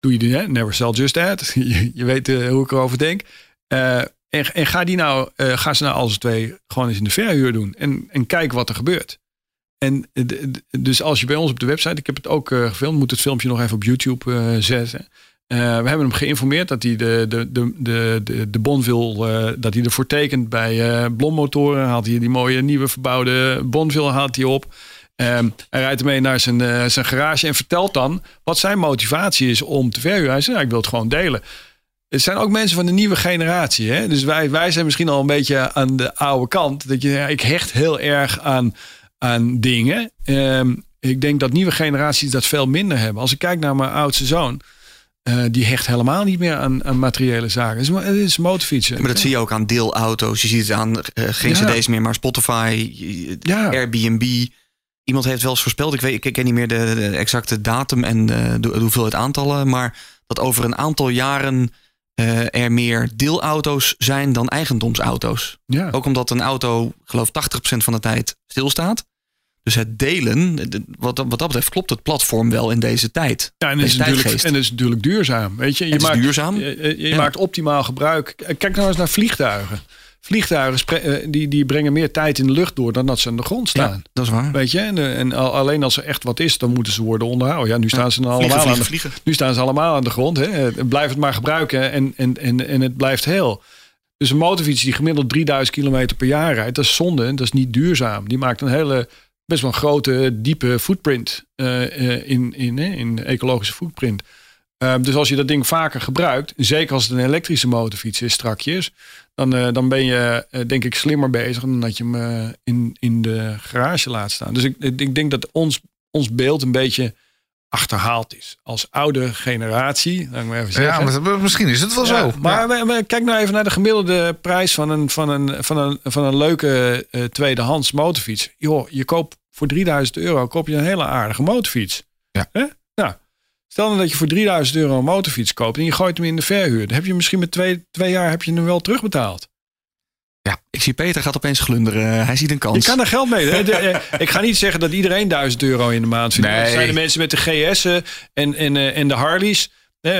Doe je die? Never sell, just that. je, je weet hoe ik erover denk. Eh, en, ga die nou, eh, ga ze nou als twee gewoon eens in de verhuur doen. En, en kijk wat er gebeurt. En eh, dus als je bij ons op de website, ik heb het ook eh, gefilmd, moet het filmpje nog even op YouTube zetten. We hebben hem geïnformeerd dat hij de, de, de, de, de, Bonville, eh, dat hij ervoor tekent bij eh Blommotoren. Haalt hij die mooie nieuwe verbouwde Bonville haalt hij op. Ehm, hij rijdt ermee naar zijn, zijn garage en vertelt dan wat zijn motivatie is om te nou, ik wil het gewoon delen. Het zijn ook mensen van de nieuwe generatie. Hè? Dus wij, wij zijn misschien al een beetje aan de oude kant. Dat je, ja, ik hecht heel erg aan, aan dingen. Ehm, ik denk dat nieuwe generaties dat veel minder hebben. Als ik kijk naar mijn oudste zoon. eh, die hecht helemaal niet meer aan, aan materiële zaken. Het is, het is motorfietsen. Maar dat zie je ook aan deelauto's. Je ziet het aan eh, geen Ja. cd's meer, maar Spotify, Ja. Airbnb. Iemand heeft wel eens voorspeld, ik, weet, ik ken niet meer de, de exacte datum en eh, de, de hoeveelheid aantallen, maar dat over een aantal jaren eh, er meer deelauto's zijn dan eigendomsauto's. Ja. Ook omdat een auto, geloof 80% van de tijd stilstaat. Dus het delen, de- wat, dat- wat dat betreft, klopt het platform wel in deze tijd. Ja, en het, is natuurlijk, en het is natuurlijk duurzaam. Weet je, je Het maakt, duurzaam. Je, je- je Ja. maakt optimaal gebruik. Kijk nou eens naar vliegtuigen. Vliegtuigen eh, die, die brengen meer tijd in de lucht door dan dat ze aan de grond staan. Ja, dat is waar. Weet je, en, eh, en al- alleen als er echt wat is, dan moeten ze worden onderhouden. Ja, nu staan ze dan Vliegen, allemaal aan vliegen, de, vliegen. nu staan ze allemaal aan de grond. Hè. Eh, Blijf het maar gebruiken en, en, en, en het blijft heel. Dus een motorfiets die gemiddeld 3000 kilometer per jaar rijdt, dat is zonde. en Dat is niet duurzaam. Die maakt een hele, best wel een grote, diepe footprint in, in, in ecologische footprint. Ehm, dus als je dat ding vaker gebruikt, zeker als het een elektrische motorfiets is strakjes, dan, eh, dan ben je eh, denk ik slimmer bezig dan dat je hem eh, in, in de garage laat staan. Dus ik, ik denk dat ons, ons beeld een beetje achterhaald is. Als oude generatie, laat ik maar even zeggen. Ja, maar misschien is het wel Ja, zo. maar we- we- kijk nou even naar de gemiddelde prijs van een, van een, van een, van een leuke eh, tweedehands motorfiets. Joh, je koopt voor 3000 euro koop je een hele aardige motorfiets. Ja. Nou, stel nou dat je voor 3000 euro een motorfiets koopt en je gooit hem in de verhuur. Dan heb je misschien met twee, twee jaar heb je hem wel terugbetaald. Ja, ik zie Peter gaat opeens glunderen. Hij ziet een kans. Je kan er geld mee. hè? Eh, ik ga niet zeggen dat iedereen 1000 euro in de maand verdient. Nee. Dat zijn de mensen met de GS'en en, en, eh, en de Harleys. Eh,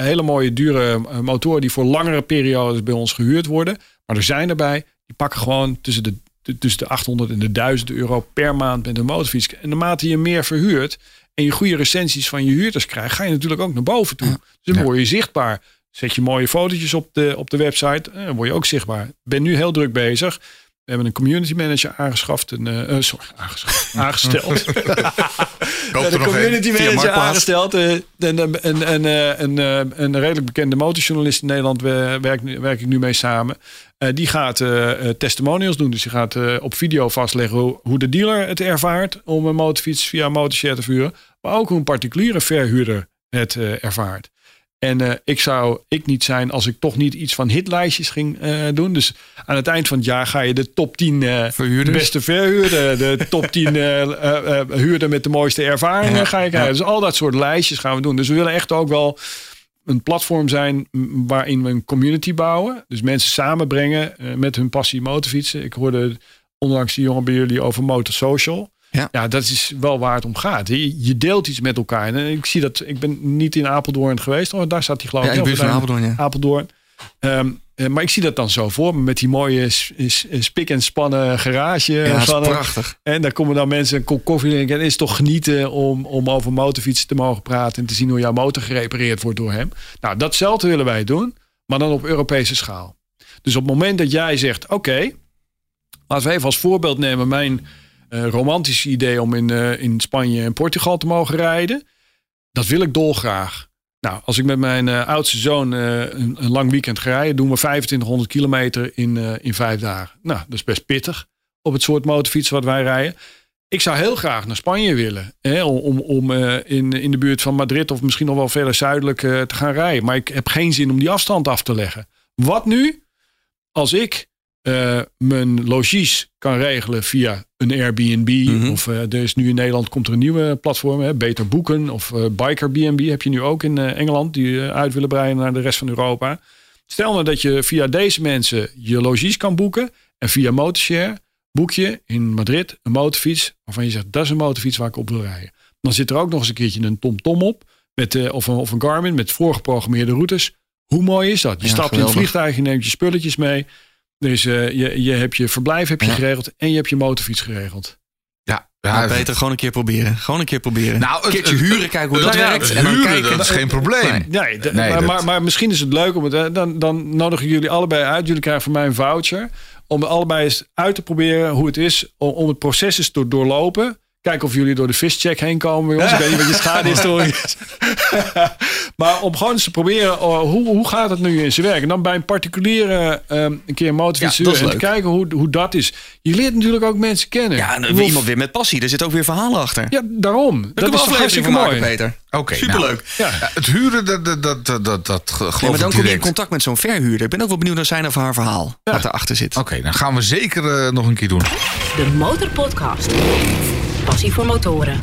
hele mooie, dure motoren die voor langere periodes bij ons gehuurd worden. Maar er zijn erbij, die pakken gewoon tussen de, de- tussen de 800 en de 1000 euro per maand met een motorfiets. En naarmate je meer verhuurt en je goede recensies van je huurders krijgt, ga je natuurlijk ook naar boven toe. Dus dan word je zichtbaar. Zet je mooie fotootjes op de, op de website, eh, dan word je ook zichtbaar. Ik ben nu heel druk bezig. We hebben een community manager aangeschaft. Een, eh, eh, sorry, aangeschaft, aangesteld. De een. community manager aangesteld. eh, en een, een, een, een, een redelijk bekende motorjournalist in Nederland werk, werk ik nu mee samen. Die gaat testimonials doen. Dus die gaat op video vastleggen hoe, hoe de dealer het ervaart om een motorfiets via motorshare te vuren. Maar ook hoe een particuliere verhuurder het eh, ervaart. En eh, ik zou ik niet zijn als ik toch niet iets van hitlijstjes ging eh, doen. Dus aan het eind van het jaar ga je de top 10 eh, Verhuurders. beste verhuurder, de top 10 eh, eh, eh, huurder met de mooiste ervaringen Ja, ga je ja. Dus al dat soort lijstjes gaan we doen. Dus we willen echt ook wel een platform zijn waarin we een community bouwen. Dus mensen samenbrengen met hun passie motorfietsen. Ik hoorde onlangs die jongen bij jullie over Motorsocial. Ja. dat is wel waar het om gaat. Je, je deelt iets met elkaar. En ik zie dat, ik ben niet in Apeldoorn geweest. Oh, daar staat hij geloof Ja, ik. in de Of buurt van Apeldoorn, ja. Apeldoorn. Ehm, eh, maar ik zie dat dan zo voor me met die mooie spik en spannen garage. Ja, dat is prachtig. en daar komen dan mensen een kop koffie drinken. En het is toch genieten om, om over motorfietsen te mogen praten. En te zien hoe jouw motor gerepareerd wordt door hem. Nou, datzelfde willen wij doen. Maar dan op Europese schaal. Dus op het moment dat jij zegt: Oké, laten we even als voorbeeld nemen mijn eh, romantische idee om in, eh, in Spanje en Portugal te mogen rijden. Dat wil ik dolgraag. Nou, als ik met mijn eh, oudste zoon een, lang weekend ga rijden, doen we 2500 kilometer in, in vijf dagen. Nou, dat is best pittig op het soort motorfiets wat wij rijden. Ik zou heel graag naar Spanje willen. Om om, in, in de buurt van Madrid of misschien nog wel verder zuidelijk te gaan rijden. Maar ik heb geen zin om die afstand af te leggen. Wat nu als ik eh, mijn logies kan regelen via een Airbnb. Mhm. Of eh, er is nu in Nederland komt er een nieuwe platform. Hè, Beter Boeken of eh, Biker BNB heb je nu ook in eh, Engeland. Die eh, uit willen breiden naar de rest van Europa. Stel nou dat je via deze mensen je logies kan boeken. En via Motorshare boek je in Madrid een motorfiets. Waarvan je zegt dat is een motorfiets waar ik op wil rijden. Dan zit er ook nog eens een keertje een TomTom op. Met, eh, of, een, of een Garmin met voorgeprogrammeerde routes. Hoe mooi is dat? Je Ja, stapt in het vliegtuig, je neemt je spulletjes mee. Dus eh, je, je hebt je verblijf heb je Ja. geregeld en je hebt je motorfiets geregeld. Ja, Ja, ja, Peter, gewoon een keer proberen. Gewoon een keer proberen. Nou, een keertje het- huren, kijken hoe dat Nou werkt. En dan huren, kijken. dat is geen probleem. Nee. Nee, maar, dat- maar, maar misschien is het leuk om het. Dan, dan nodig ik jullie allebei uit. Jullie krijgen van mij een voucher. Om allebei eens uit te proberen hoe het is om, om het proces eens te doorlopen. Kijken of jullie door de fischeck heen komen bij ons. Ik weet niet wat je schadehistorie is. maar om gewoon eens te proberen, oh, hoe, hoe gaat het nu in zijn werk? En dan bij een particuliere ehm, een keer een motorfiets Ja, en te kijken hoe, hoe dat is. Je leert natuurlijk ook mensen kennen. Ja, en iemand weer met passie. Er zit ook weer verhalen achter. Ja, daarom. Daar dat is toch hartstikke van mooi. Peter. Oké, Superleuk. nou, Ja. ja, het huren, dat, dat, dat, dat, dat, dat geloof Ja, maar ik dan kom je in contact met zo'n verhuurder. Ik ben ook wel benieuwd naar zijn of haar verhaal. Wat erachter zit. Oké, dan gaan we zeker eh, nog een keer doen. De Motorpodcast. Passie voor motoren.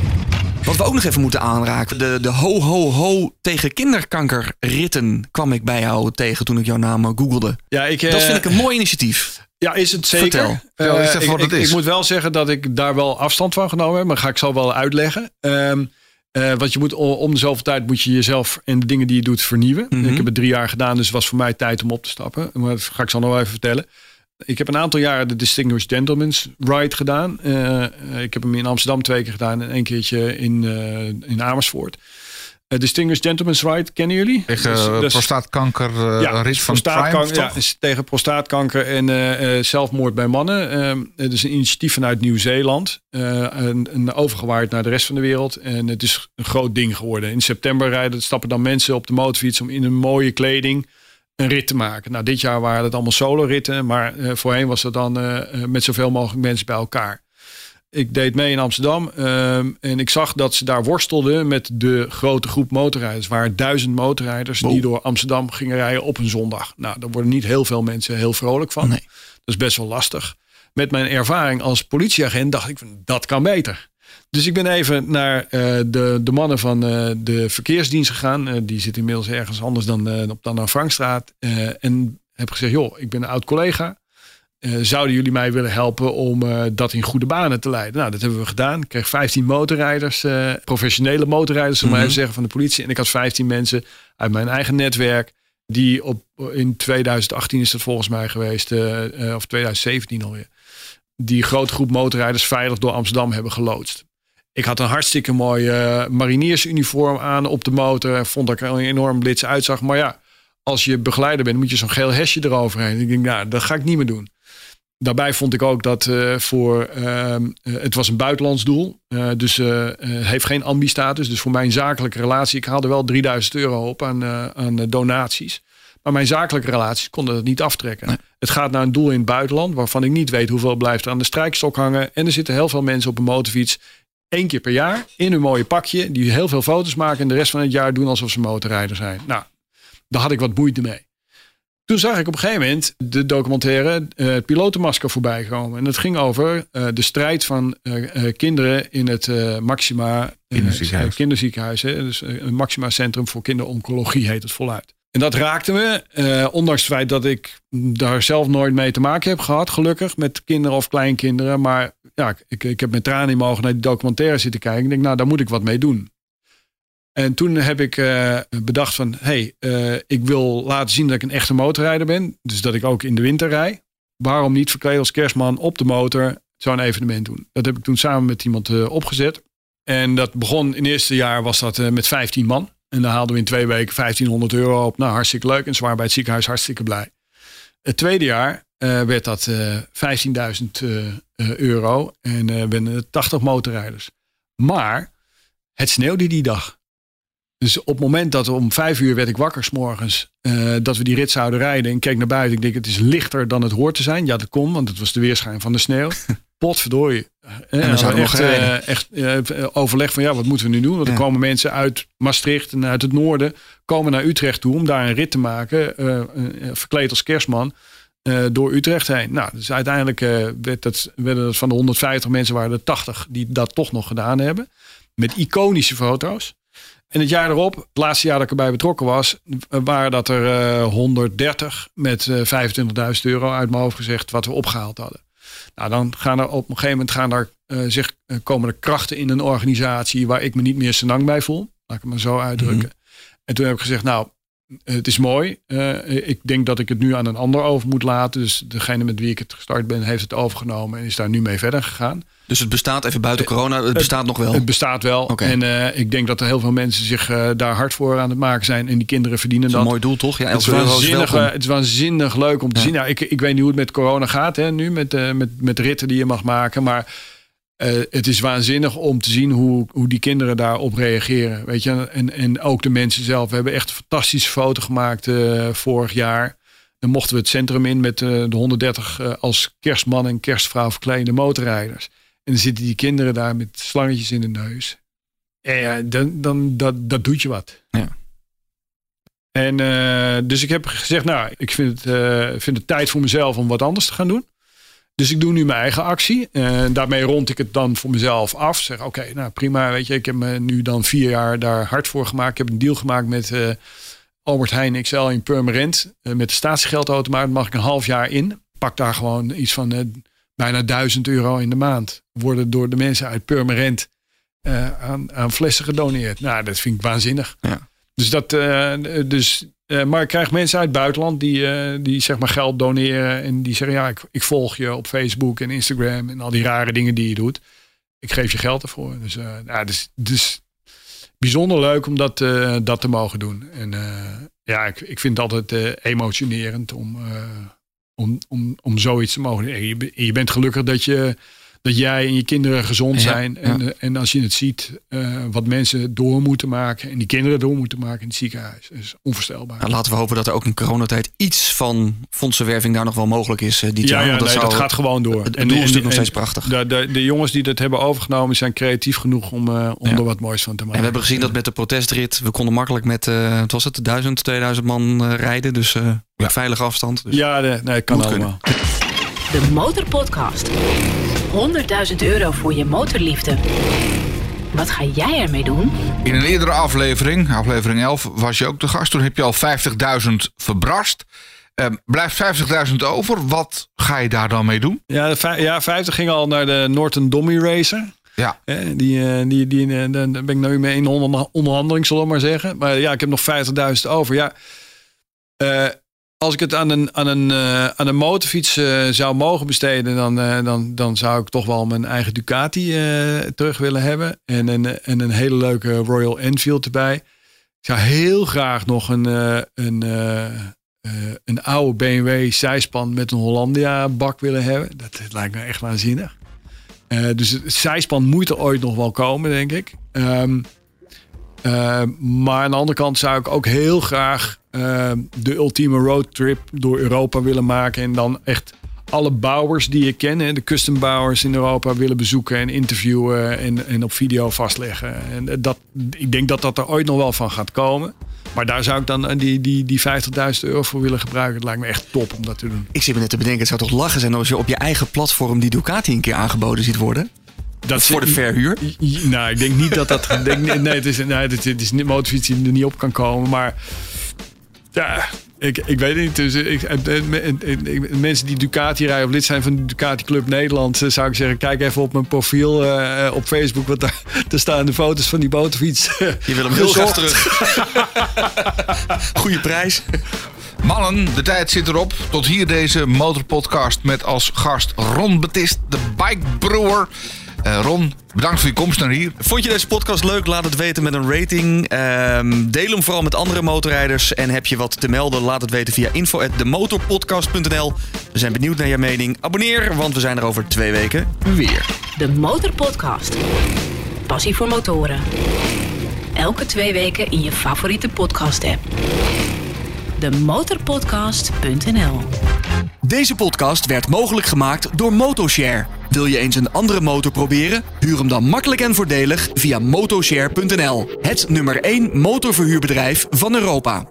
Wat we ook nog even moeten aanraken. De, de ho ho ho tegen kinderkankerritten kwam ik bij jou tegen toen ik jouw naam eh, googelde. Ja, ik, Dat eh, vind ik een mooi initiatief. Ja, is het zeker. Vertel. Vertel eens Eh, ik, het ik- is. Ik moet wel zeggen dat ik daar wel afstand van genomen heb, maar ga ik zo wel uitleggen. Ehm eh, want je moet om de zoveel tijd moet je jezelf en de dingen die je doet vernieuwen. Mhm. Ik heb het drie jaar gedaan, dus het was voor mij tijd om op te stappen. Maar dat ga ik zo nog wel even vertellen. Ik heb een aantal jaren de Distinguished Gentleman's Ride gedaan. Eh, eh, ik heb hem in Amsterdam twee keer gedaan en één keertje in, eh, in Amersfoort. Eh, Distinguished Gentleman's Right, kennen jullie? Tegen Dus- uh, dus- prostaatkanker, uh, ja, van Triumph, ja, is tegen prostaatkanker en zelfmoord bij mannen. Ehm, het is een initiatief vanuit Nieuw-Zeeland. een, een overgewaaid naar de rest van de wereld. En het is een groot ding geworden. In september rijden, stappen dan mensen op de motorfiets om in een mooie kleding een rit te maken. Nou, dit jaar waren het allemaal solo-ritten, maar eh, voorheen was het dan eh, eh, met zoveel mogelijk mensen bij elkaar. Ik deed mee in Amsterdam ehm, en ik zag dat ze daar worstelden met de grote groep motorrijders. Er waren duizend motorrijders die door Amsterdam gingen rijden op een zondag. Nou, daar worden niet heel veel mensen heel vrolijk van. Nee. Dat is best wel lastig. Met mijn ervaring als politieagent dacht ik, van, dat kan beter. Dus ik ben even naar eh, de, de mannen van eh, de verkeersdienst gegaan. Eh, die zitten inmiddels ergens anders dan op de Anna Frankstraat. En heb gezegd, joh, ik ben een oud collega. Zouden jullie mij willen helpen om dat in goede banen te leiden? Nou, dat hebben we gedaan. Ik kreeg 15 motorrijders, professionele motorrijders, zullen we maar Mhm. even zeggen, van de politie. En ik had 15 mensen uit mijn eigen netwerk. Die op, in 2018 is dat volgens mij geweest, of 2017 alweer. Die grote groep motorrijders veilig door Amsterdam hebben geloodst. Ik had een hartstikke mooi eh, mariniersuniform aan op de motor. Vond dat ik er een enorm blitz uitzag. Maar ja, als je begeleider bent, moet je zo'n geel hesje eroverheen. Ik denk, nou, dat ga ik niet meer doen. Daarbij vond ik ook dat eh, voor. ehm, eh, het was een buitenlands doel. dus heeft geen ambi-status. Dus voor mijn zakelijke relatie. Ik haalde wel 3000 euro op aan, aan donaties. Maar mijn zakelijke relaties konden dat niet aftrekken. Het gaat naar een doel in het buitenland. waarvan ik niet weet hoeveel blijft er aan de strijkstok hangen. En er zitten heel veel mensen op een motorfiets. Één keer per jaar in hun mooie pakje. die heel veel foto's maken. en de rest van het jaar doen alsof ze motorrijder zijn. Nou, daar had ik wat moeite mee. Toen zag ik op een gegeven moment de documentaire eh, het pilotenmasker voorbij komen. En het ging over eh, de strijd van eh, kinderen in het Maxima Kinderziekenhuis. kinderziekenhuis. Hè? Dus een Maxima Centrum voor Kinderoncologie heet het voluit. En dat raakte me, eh, ondanks het feit dat ik daar zelf nooit mee te maken heb gehad, gelukkig, met kinderen of kleinkinderen. Maar ja, ik, ik heb met tranen in mijn ogen naar die documentaire zitten kijken. Ik denk, nou, daar moet ik wat mee doen. En toen heb ik eh, bedacht van, hey, eh, ik wil laten zien dat ik een echte motorrijder ben. Dus dat ik ook in de winter rij. Waarom niet verkleed als kerstman op de motor zo'n evenement doen? Dat heb ik toen samen met iemand eh, opgezet. En dat begon in het eerste jaar was dat met 15 man. En dan haalden we in twee weken 1500 euro op. Nou, hartstikke leuk. En waren bij het ziekenhuis hartstikke blij. Het tweede jaar eh, werd dat eh 15.000 eh, euro. En werden er 80 motorrijders. Maar het sneeuwde die dag. Dus op het moment dat om vijf uur werd ik wakker s'morgens. eh dat we die rit zouden rijden. En keek naar buiten. Ik denk het is lichter dan het hoort te zijn. Ja, dat kon. Want het was de weerschijn van de sneeuw. Potverdorie. En dan zou je nog echt, echt overleg van ja, wat moeten we nu doen? Want er komen mensen uit Maastricht en uit het noorden. Komen naar Utrecht toe om daar een rit te maken. verkleed als kerstman. Eh, door Utrecht heen. Nou, dus uiteindelijk eh, werd dat, werden dat van de 150 mensen waren er 80 die dat toch nog gedaan hebben. Met iconische foto's. En het jaar erop, het laatste jaar dat ik erbij betrokken was, waren dat er eh, 130 met eh 25.000 euro uit mijn hoofd gezegd wat we opgehaald hadden. Nou, dan gaan er op een gegeven moment gaan er, zich, komen er krachten in een organisatie waar ik me niet meer senang bij voel. Laat ik het maar zo uitdrukken. En toen heb ik gezegd, nou, het is mooi. Eh, ik denk dat ik het nu aan een ander over moet laten. Dus degene met wie ik het gestart ben, heeft het overgenomen en is daar nu mee verder gegaan. Dus het bestaat even buiten corona. Het bestaat nog wel. Het bestaat wel. En eh, ik denk dat er heel veel mensen zich eh, daar hard voor aan het maken zijn. En die kinderen verdienen Dat is dat. een mooi doel, toch? Ja, Het is, waanzinnig, eh, het is waanzinnig leuk om te Ja. zien. Nou, ik, ik weet niet hoe het met corona gaat hè, nu, met, eh, met, met ritten die je mag maken. Maar eh, het is waanzinnig om te zien hoe, hoe die kinderen daarop reageren. Weet je? En, en ook de mensen zelf. We hebben echt een fantastische foto gemaakt eh, vorig jaar. Dan mochten we het centrum in met eh, de 130 eh, als kerstman en kerstvrouw verkleede motorrijders. En dan zitten die kinderen daar met slangetjes in de neus. En ja, dan, dan, dat, dat doet je wat. Ja. En dus ik heb gezegd, nou, ik vind het, vind het tijd voor mezelf om wat anders te gaan doen. Dus ik doe nu mijn eigen actie. En daarmee rond ik het dan voor mezelf af. Zeg, oké, nou prima, weet je. Ik heb me nu dan vier jaar daar hard voor gemaakt. Ik heb een deal gemaakt met eh, Albert Heijn XL in Purmerend. Eh, met de statiegeldautomaat mag ik een half jaar in. Pak daar gewoon iets van eh, bijna duizend euro in de maand. Worden door de mensen uit Purmerend eh, aan, aan flessen gedoneerd. Nou, dat vind ik waanzinnig. Ja. Dus dat, eh, dus, eh, maar ik krijg mensen uit het buitenland die, eh, die zeg maar geld doneren. En die zeggen, ja, ik, ik volg je op Facebook en Instagram en al die rare dingen die je doet. Ik geef je geld ervoor. Dus, eh, ja, dus, dus bijzonder leuk om dat, dat te mogen doen. En ja, ik, ik vind het altijd emotionerend om, om, om, om zoiets te mogen. En je, je bent gelukkig dat, je, dat jij en je kinderen gezond zijn. En, ja. eh, en als je het ziet, eh, wat mensen door moeten maken. En die kinderen door moeten maken in het ziekenhuis. Dat is onvoorstelbaar. Nou, laten we hopen dat er ook in coronatijd iets van fondsenwerving daar nog wel mogelijk is. eh, dit ja, jaar. ja Want nee, zou- dat gaat gewoon door. Het, het doel is natuurlijk nog steeds prachtig. De, de, de jongens die dat hebben overgenomen zijn creatief genoeg om, eh, om Ja. er wat moois van te maken. En we hebben gezien dat met de protestrit, we konden makkelijk met, eh wat was het, 1000, 2000 man rijden. Dus eh op veilige afstand. Dus Ja, de, nee, kan allemaal. De Motorpodcast. 100.000 euro voor je motorliefde. Wat ga jij ermee doen? In een eerdere aflevering, aflevering 11, was je ook de gast. Toen heb je al 50.000 verbrast. Ehm, blijft 50.000 over. Wat ga je daar dan mee doen? Ja, ja, 50 ging al naar de Norton Dommy Racer. Ja, Hè, die, eh, die, die, eh, daar daar ben ik nu mee in onder, onderhandeling, zullen we maar zeggen. Maar ja, ik heb nog 50.000 over. Ja, eh, als ik het aan een, aan een, eh, aan een motorfiets eh, zou mogen besteden, dan, eh, dan, dan zou ik toch wel mijn eigen Ducati terug willen hebben. En een, en een hele leuke Royal Enfield erbij. Ik zou heel graag nog een, een, een oude BMW zijspan met een Hollandia bak willen hebben. Dat, lijkt me echt waanzinnig. Dus het zijspan moet er ooit nog wel komen, denk ik. Ehm, eh, maar aan de andere kant zou ik ook heel graag eh, de ultieme roadtrip door Europa willen maken. En dan echt alle bouwers die ik ken, hè, de custom bouwers in Europa willen bezoeken en interviewen en, en op video vastleggen. En dat, ik denk dat dat er ooit nog wel van gaat komen. Maar daar zou ik dan die, die, die 50.000 euro voor willen gebruiken. Het lijkt me echt top om dat te doen. ik zit me net te bedenken, het zou toch lachen zijn als je op je eigen platform die Ducati een keer aangeboden ziet worden? Dat Voor de verhuur? Nou, ik denk niet dat dat. denk, nee, het is, nee, het is, het is niet motorfiets die er niet op kan komen. Maar ja, ik, ik weet het niet. Dus ik, eh, eh, eh, eh, mensen die Ducati rijden of lid zijn van de Ducati Club Nederland, zou ik zeggen: kijk even op mijn profiel op Facebook. Want daar, daar staan de foto's van die motorfiets. Je wil hem heel graag terug. Goede prijs. mannen, de tijd zit erop. Tot hier deze motorpodcast met als gast Ron Betist, de bikebrewer. Eh Ron, bedankt voor je komst naar hier. Vond je deze podcast leuk? Laat het weten met een rating. Ehm, deel hem vooral met andere motorrijders. En heb je wat te melden? Laat het weten via info.demotorpodcast.nl. We zijn benieuwd naar je mening. Abonneer, want we zijn er over twee weken weer. De Motorpodcast. Passie voor motoren. Elke twee weken in je favoriete podcast-app. Demotorpodcast.nl Deze podcast werd mogelijk gemaakt door Motoshare. Wil je eens een andere motor proberen? Huur hem dan makkelijk en voordelig via motoshare.nl. Het nummer 1 motorverhuurbedrijf van Europa.